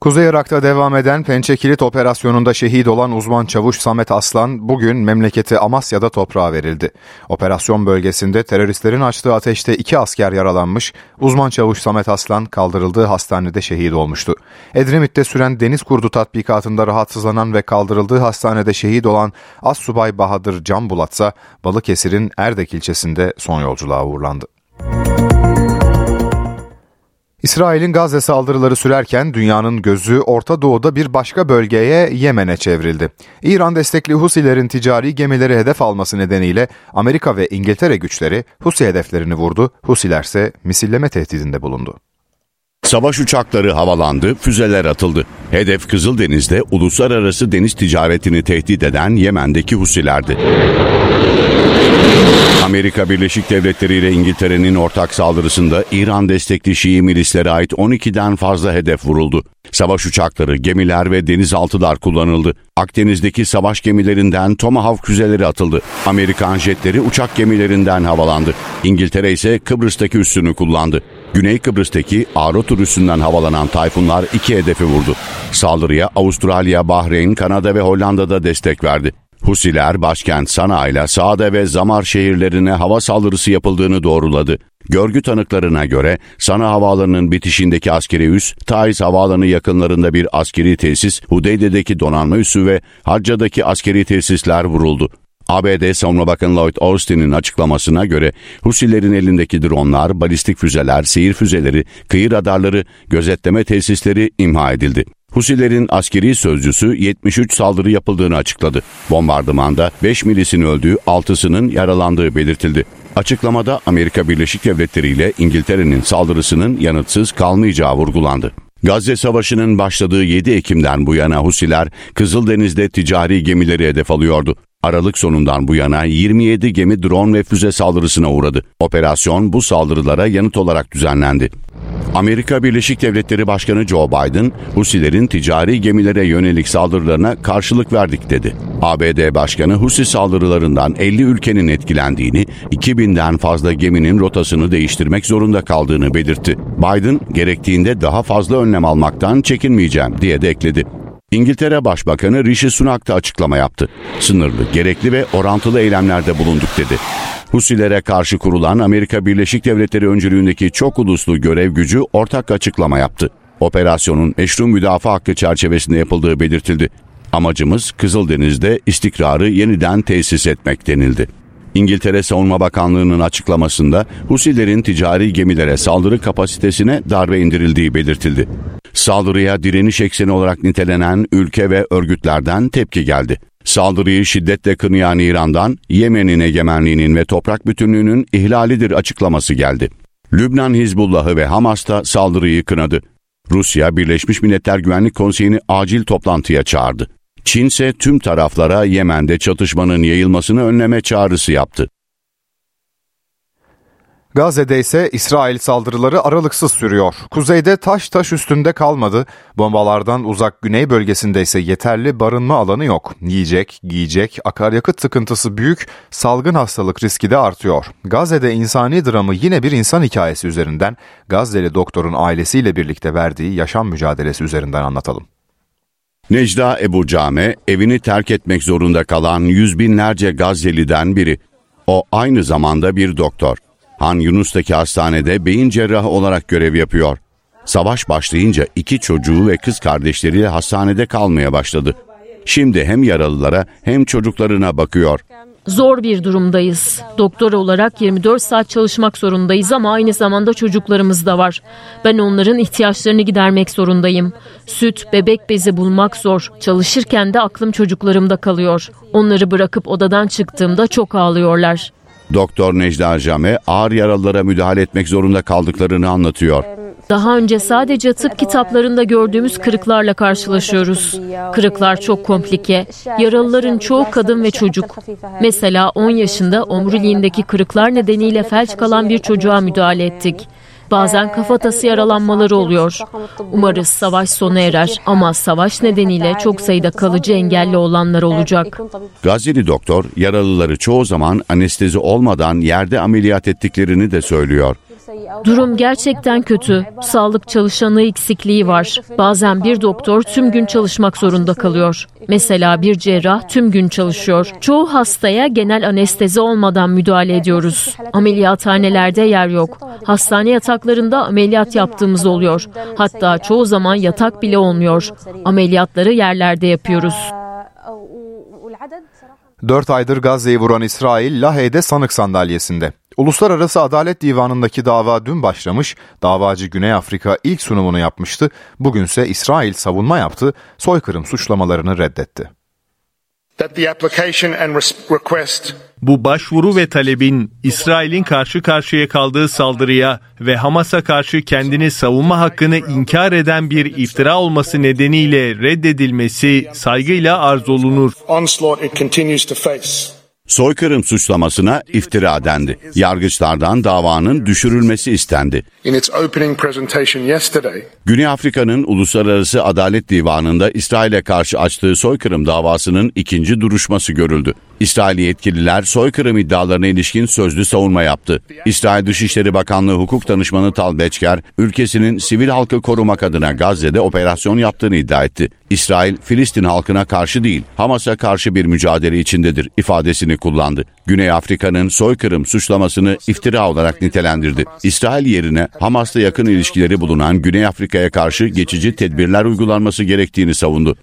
Kuzey Irak'ta devam eden Pençe Kilit operasyonunda şehit olan uzman çavuş Samet Aslan bugün memleketi Amasya'da toprağa verildi. Operasyon bölgesinde teröristlerin açtığı ateşte iki asker yaralanmış, uzman çavuş Samet Aslan kaldırıldığı hastanede şehit olmuştu. Edremit'te süren deniz kurdu tatbikatında rahatsızlanan ve kaldırıldığı hastanede şehit olan Assubay Bahadır Can Bulatsa Balıkesir'in Erdek ilçesinde son yolculuğa uğurlandı. İsrail'in Gazze saldırıları sürerken dünyanın gözü Orta Doğu'da bir başka bölgeye Yemen'e çevrildi. İran destekli Husilerin ticari gemileri hedef alması nedeniyle Amerika ve İngiltere güçleri Husi hedeflerini vurdu, Husiler ise misilleme tehdidinde bulundu. Savaş uçakları havalandı, füzeler atıldı. Hedef Kızıldeniz'de uluslararası deniz ticaretini tehdit eden Yemen'deki Husilerdi. Amerika Birleşik Devletleri ile İngiltere'nin ortak saldırısında İran destekli Şii milislere ait 12'den fazla hedef vuruldu. Savaş uçakları, gemiler ve denizaltılar kullanıldı. Akdeniz'deki savaş gemilerinden Tomahawk füzeleri atıldı. Amerikan jetleri uçak gemilerinden havalandı. İngiltere ise Kıbrıs'taki üssünü kullandı. Güney Kıbrıs'taki Arotur üssünden havalanan tayfunlar iki hedefi vurdu. Saldırıya Avustralya, Bahreyn, Kanada ve Hollanda'da destek verdi. Husiler başkent Sana ile Saade ve Zamar şehirlerine hava saldırısı yapıldığını doğruladı. Görgü tanıklarına göre Sana havaalanının bitişindeki askeri üs, Taiz havaalanı yakınlarında bir askeri tesis, Hudeyde'deki donanma üssü ve Hacca'daki askeri tesisler vuruldu. ABD Savunma Bakanı Lloyd Austin'in açıklamasına göre Husilerin elindeki dronlar, balistik füzeler, seyir füzeleri, kıyı radarları, gözetleme tesisleri imha edildi. Husilerin askeri sözcüsü 73 saldırı yapıldığını açıkladı. Bombardımanda 5 milisin öldüğü, 6'sının yaralandığı belirtildi. Açıklamada Amerika Birleşik Devletleri ile İngiltere'nin saldırısının yanıtsız kalmayacağı vurgulandı. Gazze Savaşı'nın başladığı 7 Ekim'den bu yana Husiler Kızıldeniz'de ticari gemileri hedef alıyordu. Aralık sonundan bu yana 27 gemi drone ve füze saldırısına uğradı. Operasyon bu saldırılara yanıt olarak düzenlendi. Amerika Birleşik Devletleri Başkanı Joe Biden, Husilerin ticari gemilere yönelik saldırılarına karşılık verdik dedi. ABD Başkanı Husi saldırılarından 50 ülkenin etkilendiğini, 2000'den fazla geminin rotasını değiştirmek zorunda kaldığını belirtti. Biden, gerektiğinde daha fazla önlem almaktan çekinmeyeceğim diye de ekledi. İngiltere Başbakanı Rishi Sunak da açıklama yaptı. Sınırlı, gerekli ve orantılı eylemlerde bulunduk dedi. Husilere karşı kurulan Amerika Birleşik Devletleri öncülüğündeki çok uluslu görev gücü ortak açıklama yaptı. Operasyonun meşru müdafaa hakkı çerçevesinde yapıldığı belirtildi. Amacımız Kızıldeniz'de istikrarı yeniden tesis etmek denildi. İngiltere Savunma Bakanlığı'nın açıklamasında Husilerin ticari gemilere saldırı kapasitesine darbe indirildiği belirtildi. Saldırıya direniş ekseni olarak nitelenen ülke ve örgütlerden tepki geldi. Saldırıyı şiddetle kınayan İran'dan Yemen'in egemenliğinin ve toprak bütünlüğünün ihlalidir açıklaması geldi. Lübnan Hizbullah'ı ve Hamas da saldırıyı kınadı. Rusya Birleşmiş Milletler Güvenlik Konseyi'ni acil toplantıya çağırdı. Çin ise tüm taraflara Yemen'de çatışmanın yayılmasını önleme çağrısı yaptı. Gazze'de ise İsrail saldırıları aralıksız sürüyor. Kuzeyde taş taş üstünde kalmadı. Bombalardan uzak güney bölgesinde ise yeterli barınma alanı yok. Yiyecek, giyecek, akaryakıt sıkıntısı büyük, salgın hastalık riski de artıyor. Gazze'de insani dramı yine bir insan hikayesi üzerinden Gazze'li doktorun ailesiyle birlikte verdiği yaşam mücadelesi üzerinden anlatalım. Necda Ebu Came evini terk etmek zorunda kalan yüz binlerce Gazze'liden biri. O aynı zamanda bir doktor. Han Yunus'taki hastanede beyin cerrahı olarak görev yapıyor. Savaş başlayınca iki çocuğu ve kız kardeşleriyle hastanede kalmaya başladı. Şimdi hem yaralılara hem çocuklarına bakıyor. Zor bir durumdayız. Doktor olarak 24 saat çalışmak zorundayız ama aynı zamanda çocuklarımız da var. Ben onların ihtiyaçlarını gidermek zorundayım. Süt, bebek bezi bulmak zor. Çalışırken de aklım çocuklarımda kalıyor. Onları bırakıp odadan çıktığımda çok ağlıyorlar. Doktor Necla Jame ağır yaralılara müdahale etmek zorunda kaldıklarını anlatıyor. Daha önce sadece tıp kitaplarında gördüğümüz kırıklarla karşılaşıyoruz. Kırıklar çok komplike. Yaralıların çoğu kadın ve çocuk. Mesela 10 yaşında omuriliğindeki kırıklar nedeniyle felç kalan bir çocuğa müdahale ettik. Bazen kafatası yaralanmaları oluyor. Umarız savaş sona erer ama savaş nedeniyle çok sayıda kalıcı engelli olanlar olacak. Gazze'li doktor yaralıları çoğu zaman anestezi olmadan yerde ameliyat ettiklerini de söylüyor. Durum gerçekten kötü. Sağlık çalışanı eksikliği var. Bazen bir doktor tüm gün çalışmak zorunda kalıyor. Mesela bir cerrah tüm gün çalışıyor. Çoğu hastaya genel anestezi olmadan müdahale ediyoruz. Ameliyathanelerde yer yok. Hastane yataklarında ameliyat yaptığımız oluyor. Hatta çoğu zaman yatak bile olmuyor. Ameliyatları yerlerde yapıyoruz. 4 aydır Gazze'yi vuran İsrail, Lahey'de sanık sandalyesinde. Uluslararası Adalet Divanı'ndaki dava dün başlamış, davacı Güney Afrika ilk sunumunu yapmıştı, bugünse İsrail savunma yaptı, soykırım suçlamalarını reddetti. Bu başvuru ve talebin İsrail'in karşı karşıya kaldığı saldırıya ve Hamas'a karşı kendini savunma hakkını inkar eden bir iftira olması nedeniyle reddedilmesi saygıyla arz olunur. Soykırım suçlamasına iftira dendi. Yargıçlardan davanın düşürülmesi istendi. Güney Afrika'nın Uluslararası Adalet Divanı'nda İsrail'e karşı açtığı soykırım davasının ikinci duruşması görüldü. İsrail yetkililer soykırım iddialarına ilişkin sözlü savunma yaptı. İsrail Dışişleri Bakanlığı Hukuk Danışmanı Tal Beçker, ülkesinin sivil halkı korumak adına Gazze'de operasyon yaptığını iddia etti. İsrail, Filistin halkına karşı değil, Hamas'a karşı bir mücadele içindedir ifadesini kullandı. Güney Afrika'nın soykırım suçlamasını iftira olarak nitelendirdi. İsrail yerine Hamas'la yakın ilişkileri bulunan Güney Afrika'ya karşı geçici tedbirler uygulanması gerektiğini savundu.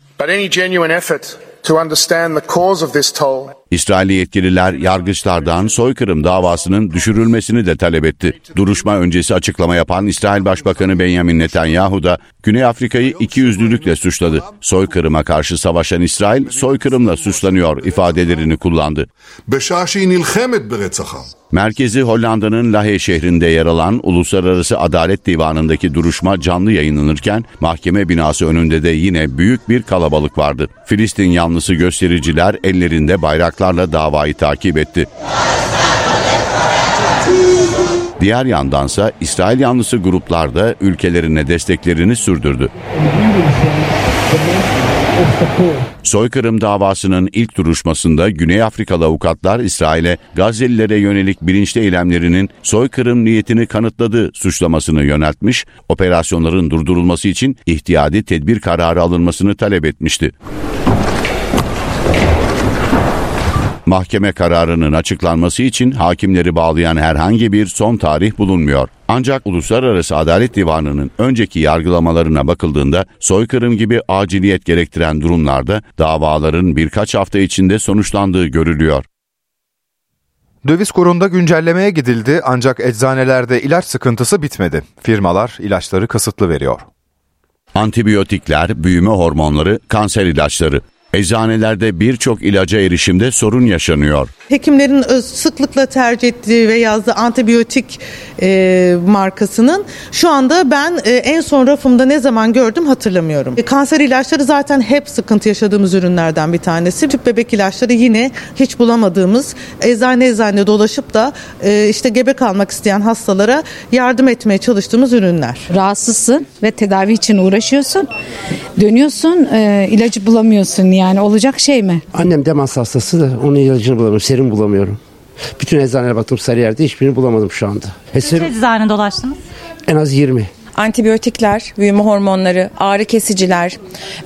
İsrailli yetkililer yargıçlardan soykırım davasının düşürülmesini de talep etti. Duruşma öncesi açıklama yapan İsrail Başbakanı Benjamin Netanyahu da Güney Afrika'yı ikiyüzlülükle suçladı. Soykırıma karşı savaşan İsrail soykırımla suçlanıyor ifadelerini kullandı. Merkezi Hollanda'nın Lahey şehrinde yer alan Uluslararası Adalet Divanı'ndaki duruşma canlı yayınlanırken mahkeme binası önünde de yine büyük bir kalabalık vardı. Filistin yanlısı göstericiler ellerinde bayraklarla davayı takip etti. Diğer yandansa İsrail yanlısı gruplar da ülkelerine desteklerini sürdürdü. Soykırım davasının ilk duruşmasında Güney Afrikalı avukatlar İsrail'e Gazze'lilere yönelik bilinçli eylemlerinin soykırım niyetini kanıtladığı suçlamasını yöneltmiş, operasyonların durdurulması için ihtiyadi tedbir kararı alınmasını talep etmişti. Mahkeme kararının açıklanması için hakimleri bağlayan herhangi bir son tarih bulunmuyor. Ancak Uluslararası Adalet Divanı'nın önceki yargılamalarına bakıldığında soykırım gibi aciliyet gerektiren durumlarda davaların birkaç hafta içinde sonuçlandığı görülüyor. Döviz kurunda güncellemeye gidildi ancak eczanelerde ilaç sıkıntısı bitmedi. Firmalar ilaçları kısıtlı veriyor. Antibiyotikler, büyüme hormonları, kanser ilaçları. Eczanelerde birçok ilaca erişimde sorun yaşanıyor. Hekimlerin sıklıkla tercih ettiği ve yazdığı antibiyotik e, markasının şu anda ben e, en son rafımda ne zaman gördüm hatırlamıyorum. E, kanser ilaçları zaten hep sıkıntı yaşadığımız ürünlerden bir tanesi. Tüp bebek ilaçları yine hiç bulamadığımız eczane eczane dolaşıp da e, işte gebe kalmak isteyen hastalara yardım etmeye çalıştığımız ürünler. Rahatsızsın ve tedavi için uğraşıyorsun. Dönüyorsun e, ilacı bulamıyorsun yani olacak şey mi? Annem demans hastası da onun ilacını bulamıyorum. Serum bulamıyorum. Bütün eczanelere baktım Sarıyer'de hiçbirini bulamadım şu anda. E, serum, eczane dolaştınız? En az 20 antibiyotikler, büyüme hormonları, ağrı kesiciler,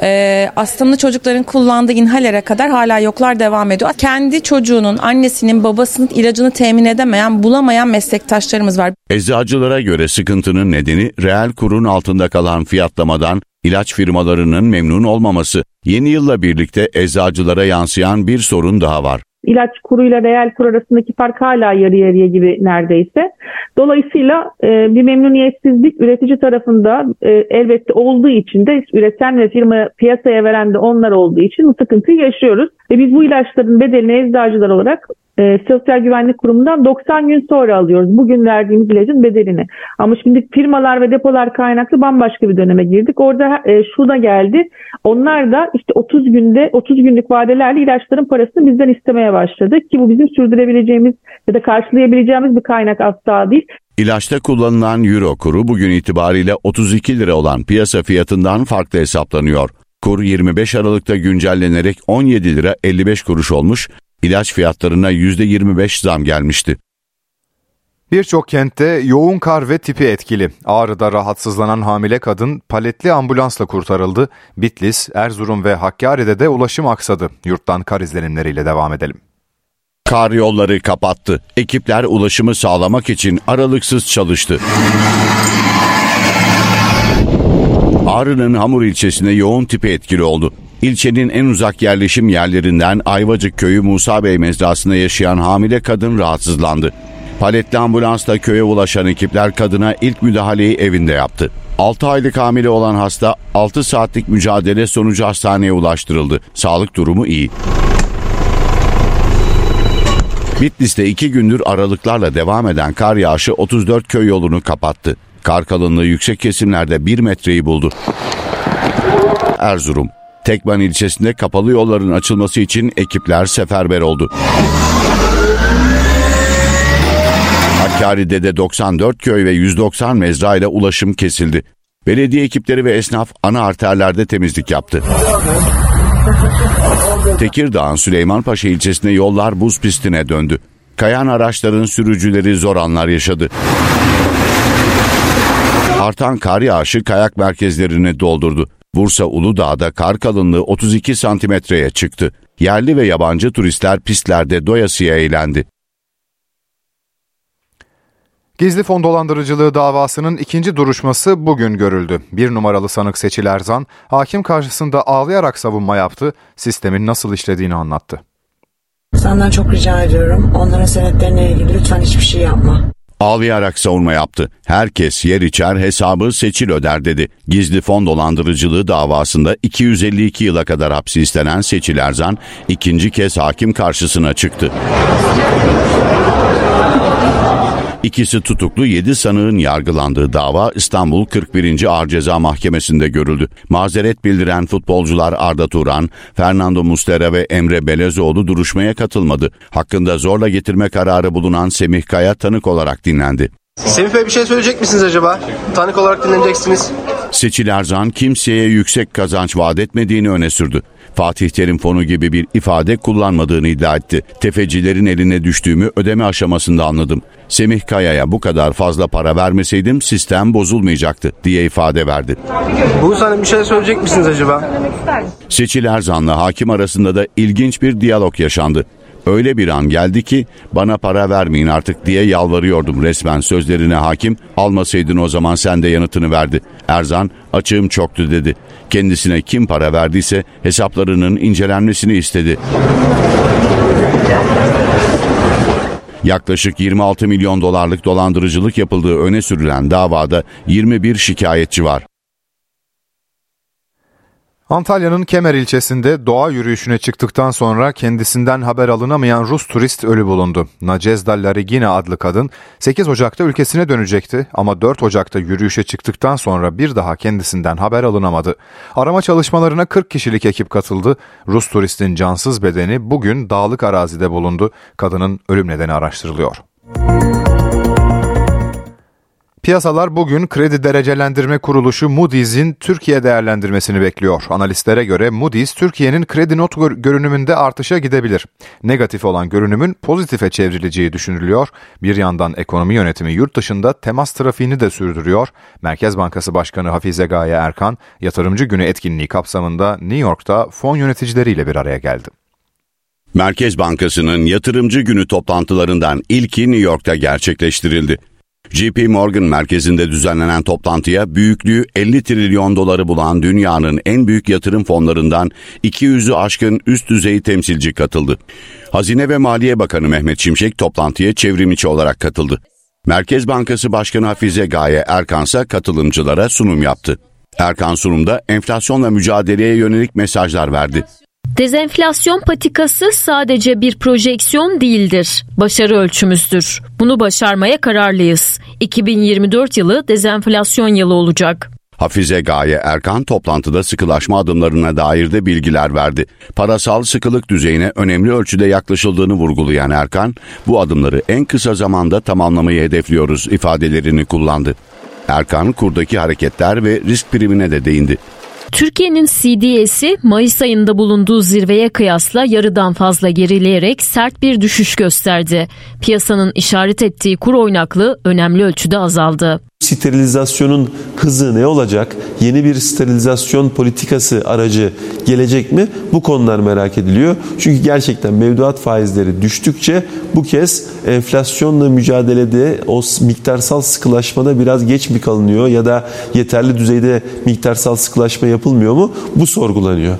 e, astımlı çocukların kullandığı inhalere kadar hala yoklar devam ediyor. Kendi çocuğunun, annesinin, babasının ilacını temin edemeyen, bulamayan meslektaşlarımız var. Eczacılara göre sıkıntının nedeni reel kurun altında kalan fiyatlamadan ilaç firmalarının memnun olmaması. Yeni yılla birlikte eczacılara yansıyan bir sorun daha var ilaç kuruyla reel kur arasındaki fark hala yarı yarıya gibi neredeyse. Dolayısıyla e, bir memnuniyetsizlik üretici tarafında e, elbette olduğu için de üreten ve firma piyasaya veren de onlar olduğu için bu sıkıntıyı yaşıyoruz. Ve biz bu ilaçların bedelini eczacılar olarak e, Sosyal Güvenlik Kurumu'ndan 90 gün sonra alıyoruz. Bugün verdiğimiz ilacın bedelini. Ama şimdi firmalar ve depolar kaynaklı bambaşka bir döneme girdik. Orada e, şu da geldi. Onlar da işte 30 günde 30 günlük vadelerle ilaçların parasını bizden istemeye başladı. Ki bu bizim sürdürebileceğimiz ya da karşılayabileceğimiz bir kaynak asla değil. İlaçta kullanılan euro kuru bugün itibariyle 32 lira olan piyasa fiyatından farklı hesaplanıyor. Kur 25 Aralık'ta güncellenerek 17 lira 55 kuruş olmuş, ilaç fiyatlarına %25 zam gelmişti. Birçok kentte yoğun kar ve tipi etkili. Ağrı'da rahatsızlanan hamile kadın paletli ambulansla kurtarıldı. Bitlis, Erzurum ve Hakkari'de de ulaşım aksadı. Yurttan kar izlenimleriyle devam edelim. Kar yolları kapattı. Ekipler ulaşımı sağlamak için aralıksız çalıştı. Ağrı'nın Hamur ilçesine yoğun tipi etkili oldu. İlçenin en uzak yerleşim yerlerinden Ayvacık köyü Musa Bey mezrasında yaşayan hamile kadın rahatsızlandı. Paletli ambulansla köye ulaşan ekipler kadına ilk müdahaleyi evinde yaptı. 6 aylık hamile olan hasta 6 saatlik mücadele sonucu hastaneye ulaştırıldı. Sağlık durumu iyi. Bitlis'te iki gündür aralıklarla devam eden kar yağışı 34 köy yolunu kapattı. Kar kalınlığı yüksek kesimlerde 1 metreyi buldu. Erzurum Tekban ilçesinde kapalı yolların açılması için ekipler seferber oldu. Hakkari'de de 94 köy ve 190 mezra ile ulaşım kesildi. Belediye ekipleri ve esnaf ana arterlerde temizlik yaptı. Tekirdağ'ın Süleymanpaşa ilçesinde yollar buz pistine döndü. Kayan araçların sürücüleri zor anlar yaşadı. Artan kar yağışı kayak merkezlerini doldurdu. Bursa Uludağ'da kar kalınlığı 32 santimetreye çıktı. Yerli ve yabancı turistler pistlerde doyasıya eğlendi. Gizli fon dolandırıcılığı davasının ikinci duruşması bugün görüldü. Bir numaralı sanık Seçil Erzan, hakim karşısında ağlayarak savunma yaptı, sistemin nasıl işlediğini anlattı. Senden çok rica ediyorum, onların senetlerine ilgili lütfen hiçbir şey yapma. Ağlayarak savunma yaptı. Herkes yer içer hesabı seçil öder dedi. Gizli fon dolandırıcılığı davasında 252 yıla kadar hapsi istenen Seçil Erzan ikinci kez hakim karşısına çıktı. İkisi tutuklu 7 sanığın yargılandığı dava İstanbul 41. Ağır Ceza Mahkemesi'nde görüldü. Mazeret bildiren futbolcular Arda Turan, Fernando Mustera ve Emre Belezoğlu duruşmaya katılmadı. Hakkında zorla getirme kararı bulunan Semih Kaya tanık olarak dinlendi. Semih Bey bir şey söyleyecek misiniz acaba? Tanık olarak dinleneceksiniz. Seçil Erzan kimseye yüksek kazanç vaat etmediğini öne sürdü. Fatih Terim fonu gibi bir ifade kullanmadığını iddia etti. Tefecilerin eline düştüğümü ödeme aşamasında anladım. Semih Kaya'ya bu kadar fazla para vermeseydim sistem bozulmayacaktı diye ifade verdi. Bu sana bir şey söyleyecek misiniz acaba? Seçil Erzan'la hakim arasında da ilginç bir diyalog yaşandı. Öyle bir an geldi ki bana para vermeyin artık diye yalvarıyordum resmen sözlerine hakim. Almasaydın o zaman sen de yanıtını verdi. Erzan açığım çoktu dedi. Kendisine kim para verdiyse hesaplarının incelenmesini istedi. Yaklaşık 26 milyon dolarlık dolandırıcılık yapıldığı öne sürülen davada 21 şikayetçi var. Antalya'nın Kemer ilçesinde doğa yürüyüşüne çıktıktan sonra kendisinden haber alınamayan Rus turist ölü bulundu. Nacezda Larigina adlı kadın 8 Ocak'ta ülkesine dönecekti ama 4 Ocak'ta yürüyüşe çıktıktan sonra bir daha kendisinden haber alınamadı. Arama çalışmalarına 40 kişilik ekip katıldı. Rus turistin cansız bedeni bugün dağlık arazide bulundu. Kadının ölüm nedeni araştırılıyor. Piyasalar bugün kredi derecelendirme kuruluşu Moody's'in Türkiye değerlendirmesini bekliyor. Analistlere göre Moody's Türkiye'nin kredi not görünümünde artışa gidebilir. Negatif olan görünümün pozitife çevrileceği düşünülüyor. Bir yandan ekonomi yönetimi yurt dışında temas trafiğini de sürdürüyor. Merkez Bankası Başkanı Hafize Gaye Erkan, yatırımcı günü etkinliği kapsamında New York'ta fon yöneticileriyle bir araya geldi. Merkez Bankası'nın yatırımcı günü toplantılarından ilki New York'ta gerçekleştirildi. JP Morgan merkezinde düzenlenen toplantıya büyüklüğü 50 trilyon doları bulan dünyanın en büyük yatırım fonlarından 200'ü aşkın üst düzey temsilci katıldı. Hazine ve Maliye Bakanı Mehmet Şimşek toplantıya çevrimiçi olarak katıldı. Merkez Bankası Başkanı Hafize Gaye Erkansa katılımcılara sunum yaptı. Erkan sunumda enflasyonla mücadeleye yönelik mesajlar verdi. Dezenflasyon patikası sadece bir projeksiyon değildir. Başarı ölçümüzdür. Bunu başarmaya kararlıyız. 2024 yılı dezenflasyon yılı olacak. Hafize Gaye Erkan toplantıda sıkılaşma adımlarına dair de bilgiler verdi. Parasal sıkılık düzeyine önemli ölçüde yaklaşıldığını vurgulayan Erkan, bu adımları en kısa zamanda tamamlamayı hedefliyoruz ifadelerini kullandı. Erkan kurdaki hareketler ve risk primine de değindi. Türkiye'nin CDS'i Mayıs ayında bulunduğu zirveye kıyasla yarıdan fazla gerileyerek sert bir düşüş gösterdi. Piyasanın işaret ettiği kur oynaklığı önemli ölçüde azaldı. Sterilizasyonun hızı ne olacak? Yeni bir sterilizasyon politikası aracı gelecek mi? Bu konular merak ediliyor. Çünkü gerçekten mevduat faizleri düştükçe bu kez enflasyonla mücadelede o miktarsal sıkılaşmada biraz geç mi kalınıyor ya da yeterli düzeyde miktarsal sıkılaşma yapılmıyor mu? Bu sorgulanıyor.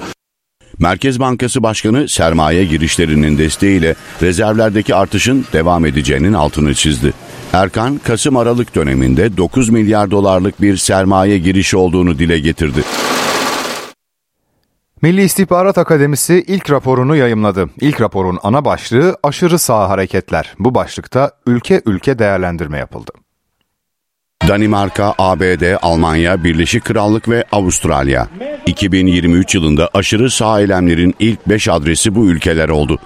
Merkez Bankası Başkanı sermaye girişlerinin desteğiyle rezervlerdeki artışın devam edeceğinin altını çizdi. Erkan, Kasım-Aralık döneminde 9 milyar dolarlık bir sermaye girişi olduğunu dile getirdi. Milli İstihbarat Akademisi ilk raporunu yayımladı. İlk raporun ana başlığı aşırı sağ hareketler. Bu başlıkta ülke ülke değerlendirme yapıldı. Danimarka, ABD, Almanya, Birleşik Krallık ve Avustralya. 2023 yılında aşırı sağ eylemlerin ilk 5 adresi bu ülkeler oldu.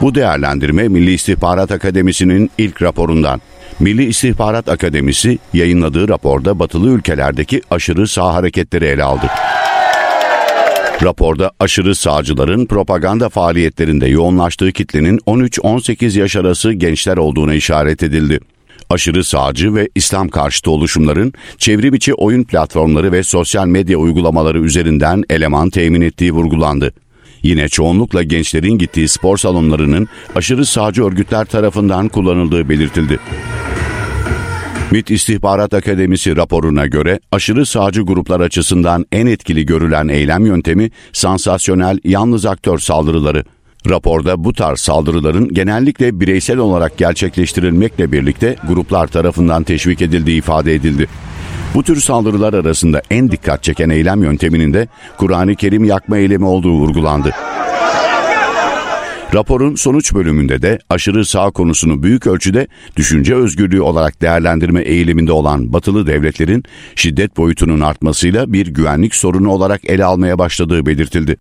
Bu değerlendirme Milli İstihbarat Akademisi'nin ilk raporundan. Milli İstihbarat Akademisi yayınladığı raporda batılı ülkelerdeki aşırı sağ hareketleri ele aldı. Raporda aşırı sağcıların propaganda faaliyetlerinde yoğunlaştığı kitlenin 13-18 yaş arası gençler olduğuna işaret edildi. Aşırı sağcı ve İslam karşıtı oluşumların çevrim içi oyun platformları ve sosyal medya uygulamaları üzerinden eleman temin ettiği vurgulandı. Yine çoğunlukla gençlerin gittiği spor salonlarının aşırı sağcı örgütler tarafından kullanıldığı belirtildi. MİT İstihbarat Akademisi raporuna göre aşırı sağcı gruplar açısından en etkili görülen eylem yöntemi sansasyonel yalnız aktör saldırıları. Raporda bu tarz saldırıların genellikle bireysel olarak gerçekleştirilmekle birlikte gruplar tarafından teşvik edildiği ifade edildi. Bu tür saldırılar arasında en dikkat çeken eylem yönteminin de Kur'an-ı Kerim yakma eylemi olduğu vurgulandı. Raporun sonuç bölümünde de aşırı sağ konusunu büyük ölçüde düşünce özgürlüğü olarak değerlendirme eğiliminde olan batılı devletlerin şiddet boyutunun artmasıyla bir güvenlik sorunu olarak ele almaya başladığı belirtildi.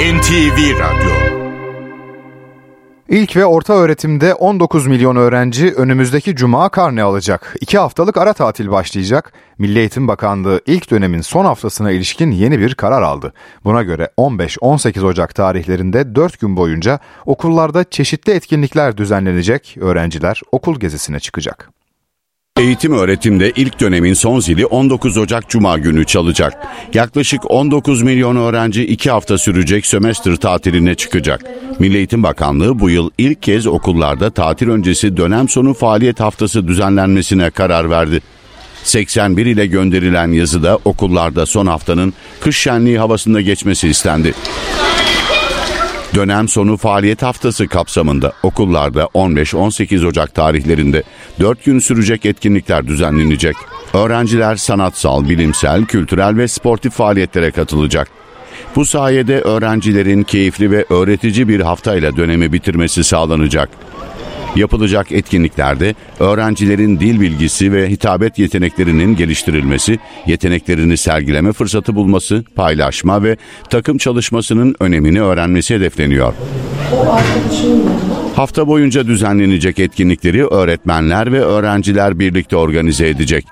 NTV Radyo İlk ve orta öğretimde 19 milyon öğrenci önümüzdeki cuma karne alacak. İki haftalık ara tatil başlayacak. Milli Eğitim Bakanlığı ilk dönemin son haftasına ilişkin yeni bir karar aldı. Buna göre 15-18 Ocak tarihlerinde 4 gün boyunca okullarda çeşitli etkinlikler düzenlenecek. Öğrenciler okul gezisine çıkacak. Eğitim öğretimde ilk dönemin son zili 19 Ocak Cuma günü çalacak. Yaklaşık 19 milyon öğrenci 2 hafta sürecek sömestr tatiline çıkacak. Milli Eğitim Bakanlığı bu yıl ilk kez okullarda tatil öncesi dönem sonu faaliyet haftası düzenlenmesine karar verdi. 81 ile gönderilen yazıda okullarda son haftanın kış şenliği havasında geçmesi istendi. Dönem sonu faaliyet haftası kapsamında okullarda 15-18 Ocak tarihlerinde 4 gün sürecek etkinlikler düzenlenecek. Öğrenciler sanatsal, bilimsel, kültürel ve sportif faaliyetlere katılacak. Bu sayede öğrencilerin keyifli ve öğretici bir haftayla dönemi bitirmesi sağlanacak. Yapılacak etkinliklerde öğrencilerin dil bilgisi ve hitabet yeteneklerinin geliştirilmesi, yeteneklerini sergileme fırsatı bulması, paylaşma ve takım çalışmasının önemini öğrenmesi hedefleniyor. Hafta boyunca düzenlenecek etkinlikleri öğretmenler ve öğrenciler birlikte organize edecek.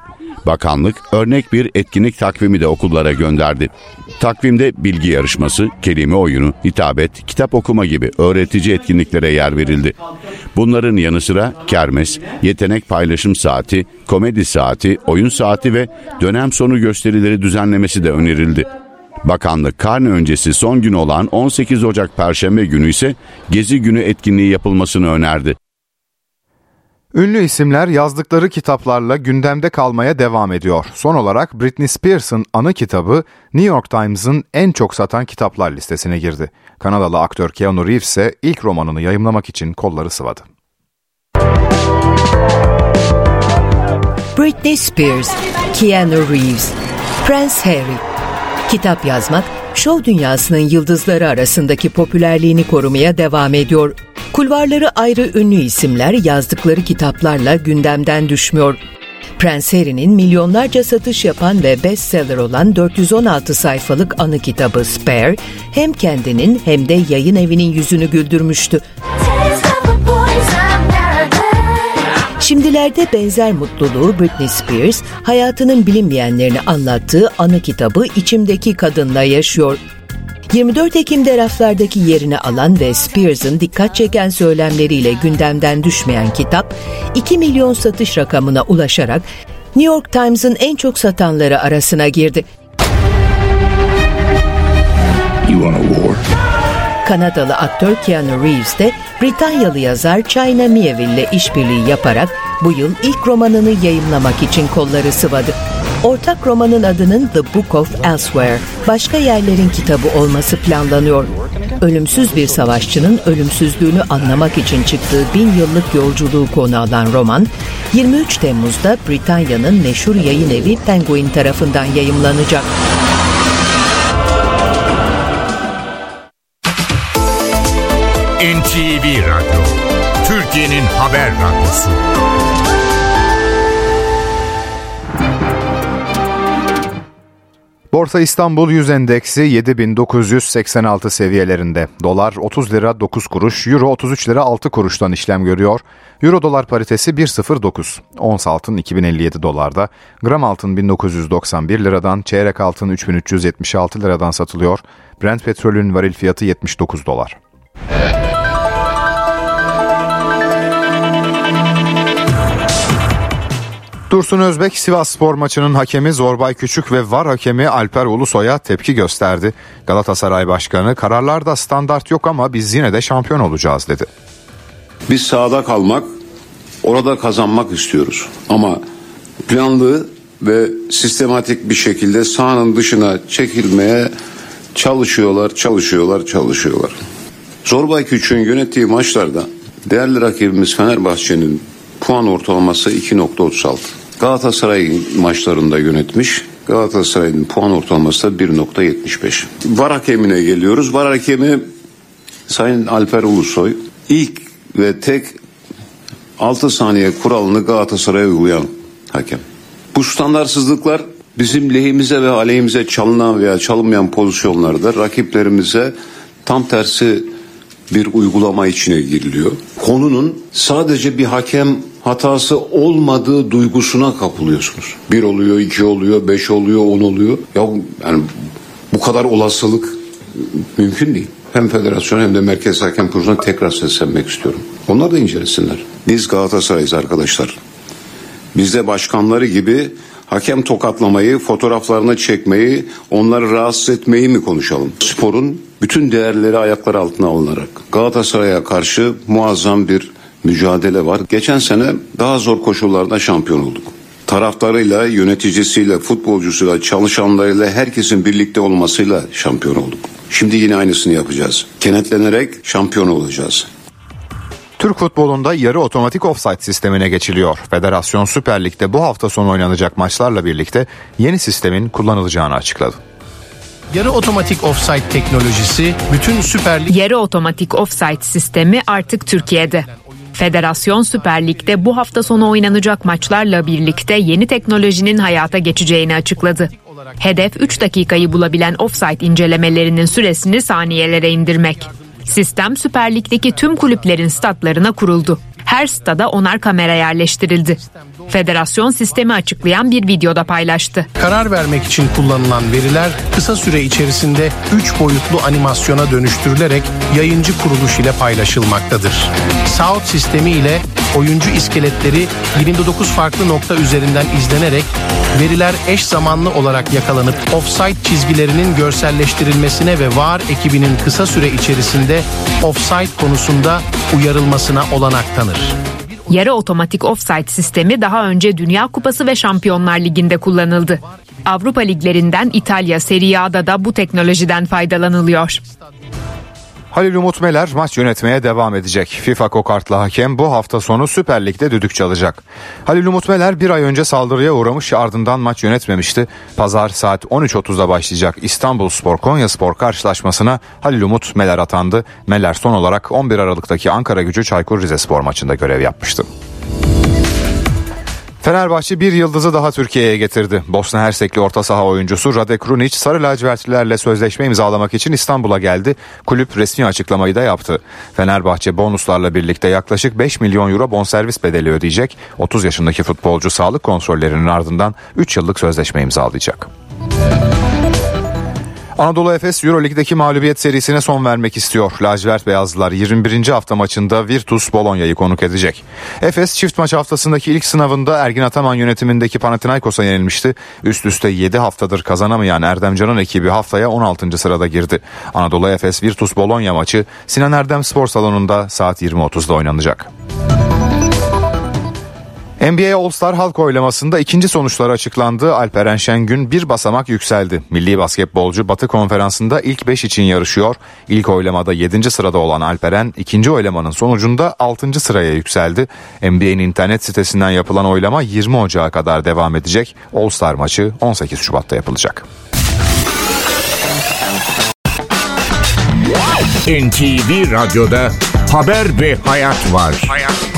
Bakanlık örnek bir etkinlik takvimi de okullara gönderdi. Takvimde bilgi yarışması, kelime oyunu, hitabet, kitap okuma gibi öğretici etkinliklere yer verildi. Bunların yanı sıra kermes, yetenek paylaşım saati, komedi saati, oyun saati ve dönem sonu gösterileri düzenlemesi de önerildi. Bakanlık karne öncesi son gün olan 18 Ocak Perşembe günü ise Gezi Günü etkinliği yapılmasını önerdi. Ünlü isimler yazdıkları kitaplarla gündemde kalmaya devam ediyor. Son olarak Britney Spears'ın anı kitabı New York Times'ın en çok satan kitaplar listesine girdi. Kanadalı aktör Keanu Reeves ise ilk romanını yayımlamak için kolları sıvadı. Britney Spears, Keanu Reeves, Prince Harry. Kitap yazmak, şov dünyasının yıldızları arasındaki popülerliğini korumaya devam ediyor. Kulvarları ayrı ünlü isimler yazdıkları kitaplarla gündemden düşmüyor. Prince Harry'nin milyonlarca satış yapan ve bestseller olan 416 sayfalık anı kitabı Spare, hem kendinin hem de yayın evinin yüzünü güldürmüştü. Şimdilerde benzer mutluluğu Britney Spears, hayatının bilinmeyenlerini anlattığı anı kitabı İçimdeki Kadınla yaşıyor. 24 Ekim'de raflardaki yerini alan ve Spears'ın dikkat çeken söylemleriyle gündemden düşmeyen kitap, 2 milyon satış rakamına ulaşarak New York Times'ın en çok satanları arasına girdi. You? Kanadalı aktör Keanu Reeves de Britanyalı yazar China Mieville ile işbirliği yaparak bu yıl ilk romanını yayımlamak için kolları sıvadı. Ortak romanın adının The Book of Elsewhere, başka yerlerin kitabı olması planlanıyor. Ölümsüz bir savaşçının ölümsüzlüğünü anlamak için çıktığı bin yıllık yolculuğu konu alan roman, 23 Temmuz'da Britanya'nın meşhur yayın evi Penguin tarafından yayımlanacak. NTV Radyo, Türkiye'nin haber radyosu. Borsa İstanbul 100 endeksi 7986 seviyelerinde. Dolar 30 lira 9 kuruş, Euro 33 lira 6 kuruştan işlem görüyor. Euro dolar paritesi 1.09. Ons altın 2057 dolarda, gram altın 1991 liradan, çeyrek altın 3376 liradan satılıyor. Brent petrolün varil fiyatı 79 dolar. Dursun Özbek Sivas Spor maçının hakemi Zorbay Küçük ve VAR hakemi Alper Ulusoy'a tepki gösterdi. Galatasaray Başkanı kararlarda standart yok ama biz yine de şampiyon olacağız dedi. Biz sahada kalmak, orada kazanmak istiyoruz. Ama planlı ve sistematik bir şekilde sahanın dışına çekilmeye çalışıyorlar, çalışıyorlar, çalışıyorlar. Zorbay Küçük'ün yönettiği maçlarda değerli rakibimiz Fenerbahçe'nin puan ortalaması 2.36. Galatasaray maçlarında yönetmiş. Galatasaray'ın puan ortalaması da 1.75. Var hakemine geliyoruz. Var hakemi Sayın Alper Ulusoy ilk ve tek 6 saniye kuralını Galatasaray'a uygulayan hakem. Bu standartsızlıklar bizim lehimize ve aleyhimize çalınan veya çalınmayan pozisyonlarda rakiplerimize tam tersi bir uygulama içine giriliyor. Konunun sadece bir hakem hatası olmadığı duygusuna kapılıyorsunuz. Bir oluyor, iki oluyor, beş oluyor, on oluyor. Ya yani bu kadar olasılık mümkün değil. Hem federasyon hem de merkez hakem kuruluna tekrar seslenmek istiyorum. Onlar da incelesinler. Biz Galatasaray'ız arkadaşlar. Biz de başkanları gibi hakem tokatlamayı, fotoğraflarını çekmeyi, onları rahatsız etmeyi mi konuşalım? Sporun bütün değerleri ayaklar altına alınarak Galatasaray'a karşı muazzam bir mücadele var. Geçen sene daha zor koşullarda şampiyon olduk. Taraftarıyla, yöneticisiyle, futbolcusuyla, çalışanlarıyla herkesin birlikte olmasıyla şampiyon olduk. Şimdi yine aynısını yapacağız. Kenetlenerek şampiyon olacağız. Türk futbolunda yarı otomatik offside sistemine geçiliyor. Federasyon Süper Lig'de bu hafta sonu oynanacak maçlarla birlikte yeni sistemin kullanılacağını açıkladı. Yarı otomatik offside teknolojisi bütün Süper Lig Yarı otomatik offside sistemi artık Türkiye'de. Federasyon Süper Lig'de bu hafta sonu oynanacak maçlarla birlikte yeni teknolojinin hayata geçeceğini açıkladı. Hedef 3 dakikayı bulabilen offside incelemelerinin süresini saniyelere indirmek. Sistem Süper Lig'deki tüm kulüplerin statlarına kuruldu. Her stada onar kamera yerleştirildi. Federasyon sistemi açıklayan bir videoda paylaştı. karar vermek için kullanılan veriler kısa süre içerisinde 3 boyutlu animasyona dönüştürülerek yayıncı kuruluş ile paylaşılmaktadır. South sistemi ile oyuncu iskeletleri 29 farklı nokta üzerinden izlenerek veriler eş zamanlı olarak yakalanıp offside çizgilerinin görselleştirilmesine ve VAR ekibinin kısa süre içerisinde offside konusunda uyarılmasına olanak tanır. Yarı otomatik offside sistemi daha önce Dünya Kupası ve Şampiyonlar Ligi'nde kullanıldı. Avrupa liglerinden İtalya Serie A'da da bu teknolojiden faydalanılıyor. Halil Umut Meler maç yönetmeye devam edecek. FIFA kokartlı hakem bu hafta sonu Süper Lig'de düdük çalacak. Halil Umut Meler bir ay önce saldırıya uğramış ardından maç yönetmemişti. Pazar saat 13.30'da başlayacak İstanbul Spor Konya Spor karşılaşmasına Halil Umut Meler atandı. Meler son olarak 11 Aralık'taki Ankara gücü Çaykur Rizespor maçında görev yapmıştı. Fenerbahçe bir yıldızı daha Türkiye'ye getirdi. Bosna Hersekli orta saha oyuncusu Rade Krunic sarı lacivertlilerle sözleşme imzalamak için İstanbul'a geldi. Kulüp resmi açıklamayı da yaptı. Fenerbahçe bonuslarla birlikte yaklaşık 5 milyon euro bonservis bedeli ödeyecek. 30 yaşındaki futbolcu sağlık kontrollerinin ardından 3 yıllık sözleşme imzalayacak. Anadolu Efes Euroleague'deki mağlubiyet serisine son vermek istiyor. Lacivert Beyazlılar 21. hafta maçında Virtus Bolonya'yı konuk edecek. Efes çift maç haftasındaki ilk sınavında Ergin Ataman yönetimindeki Panathinaikos'a yenilmişti. Üst üste 7 haftadır kazanamayan Erdemcan'ın ekibi haftaya 16. sırada girdi. Anadolu Efes Virtus Bologna maçı Sinan Erdem Spor Salonu'nda saat 20.30'da oynanacak. NBA All-Star halk oylamasında ikinci sonuçları açıklandı. Alperen Şengün bir basamak yükseldi. Milli basketbolcu Batı Konferansı'nda ilk 5 için yarışıyor. İlk oylamada 7. sırada olan Alperen ikinci oylamanın sonucunda 6. sıraya yükseldi. NBA'nin internet sitesinden yapılan oylama 20 Ocağı kadar devam edecek. All-Star maçı 18 Şubat'ta yapılacak. NTV Radyo'da haber ve hayat var. Hayat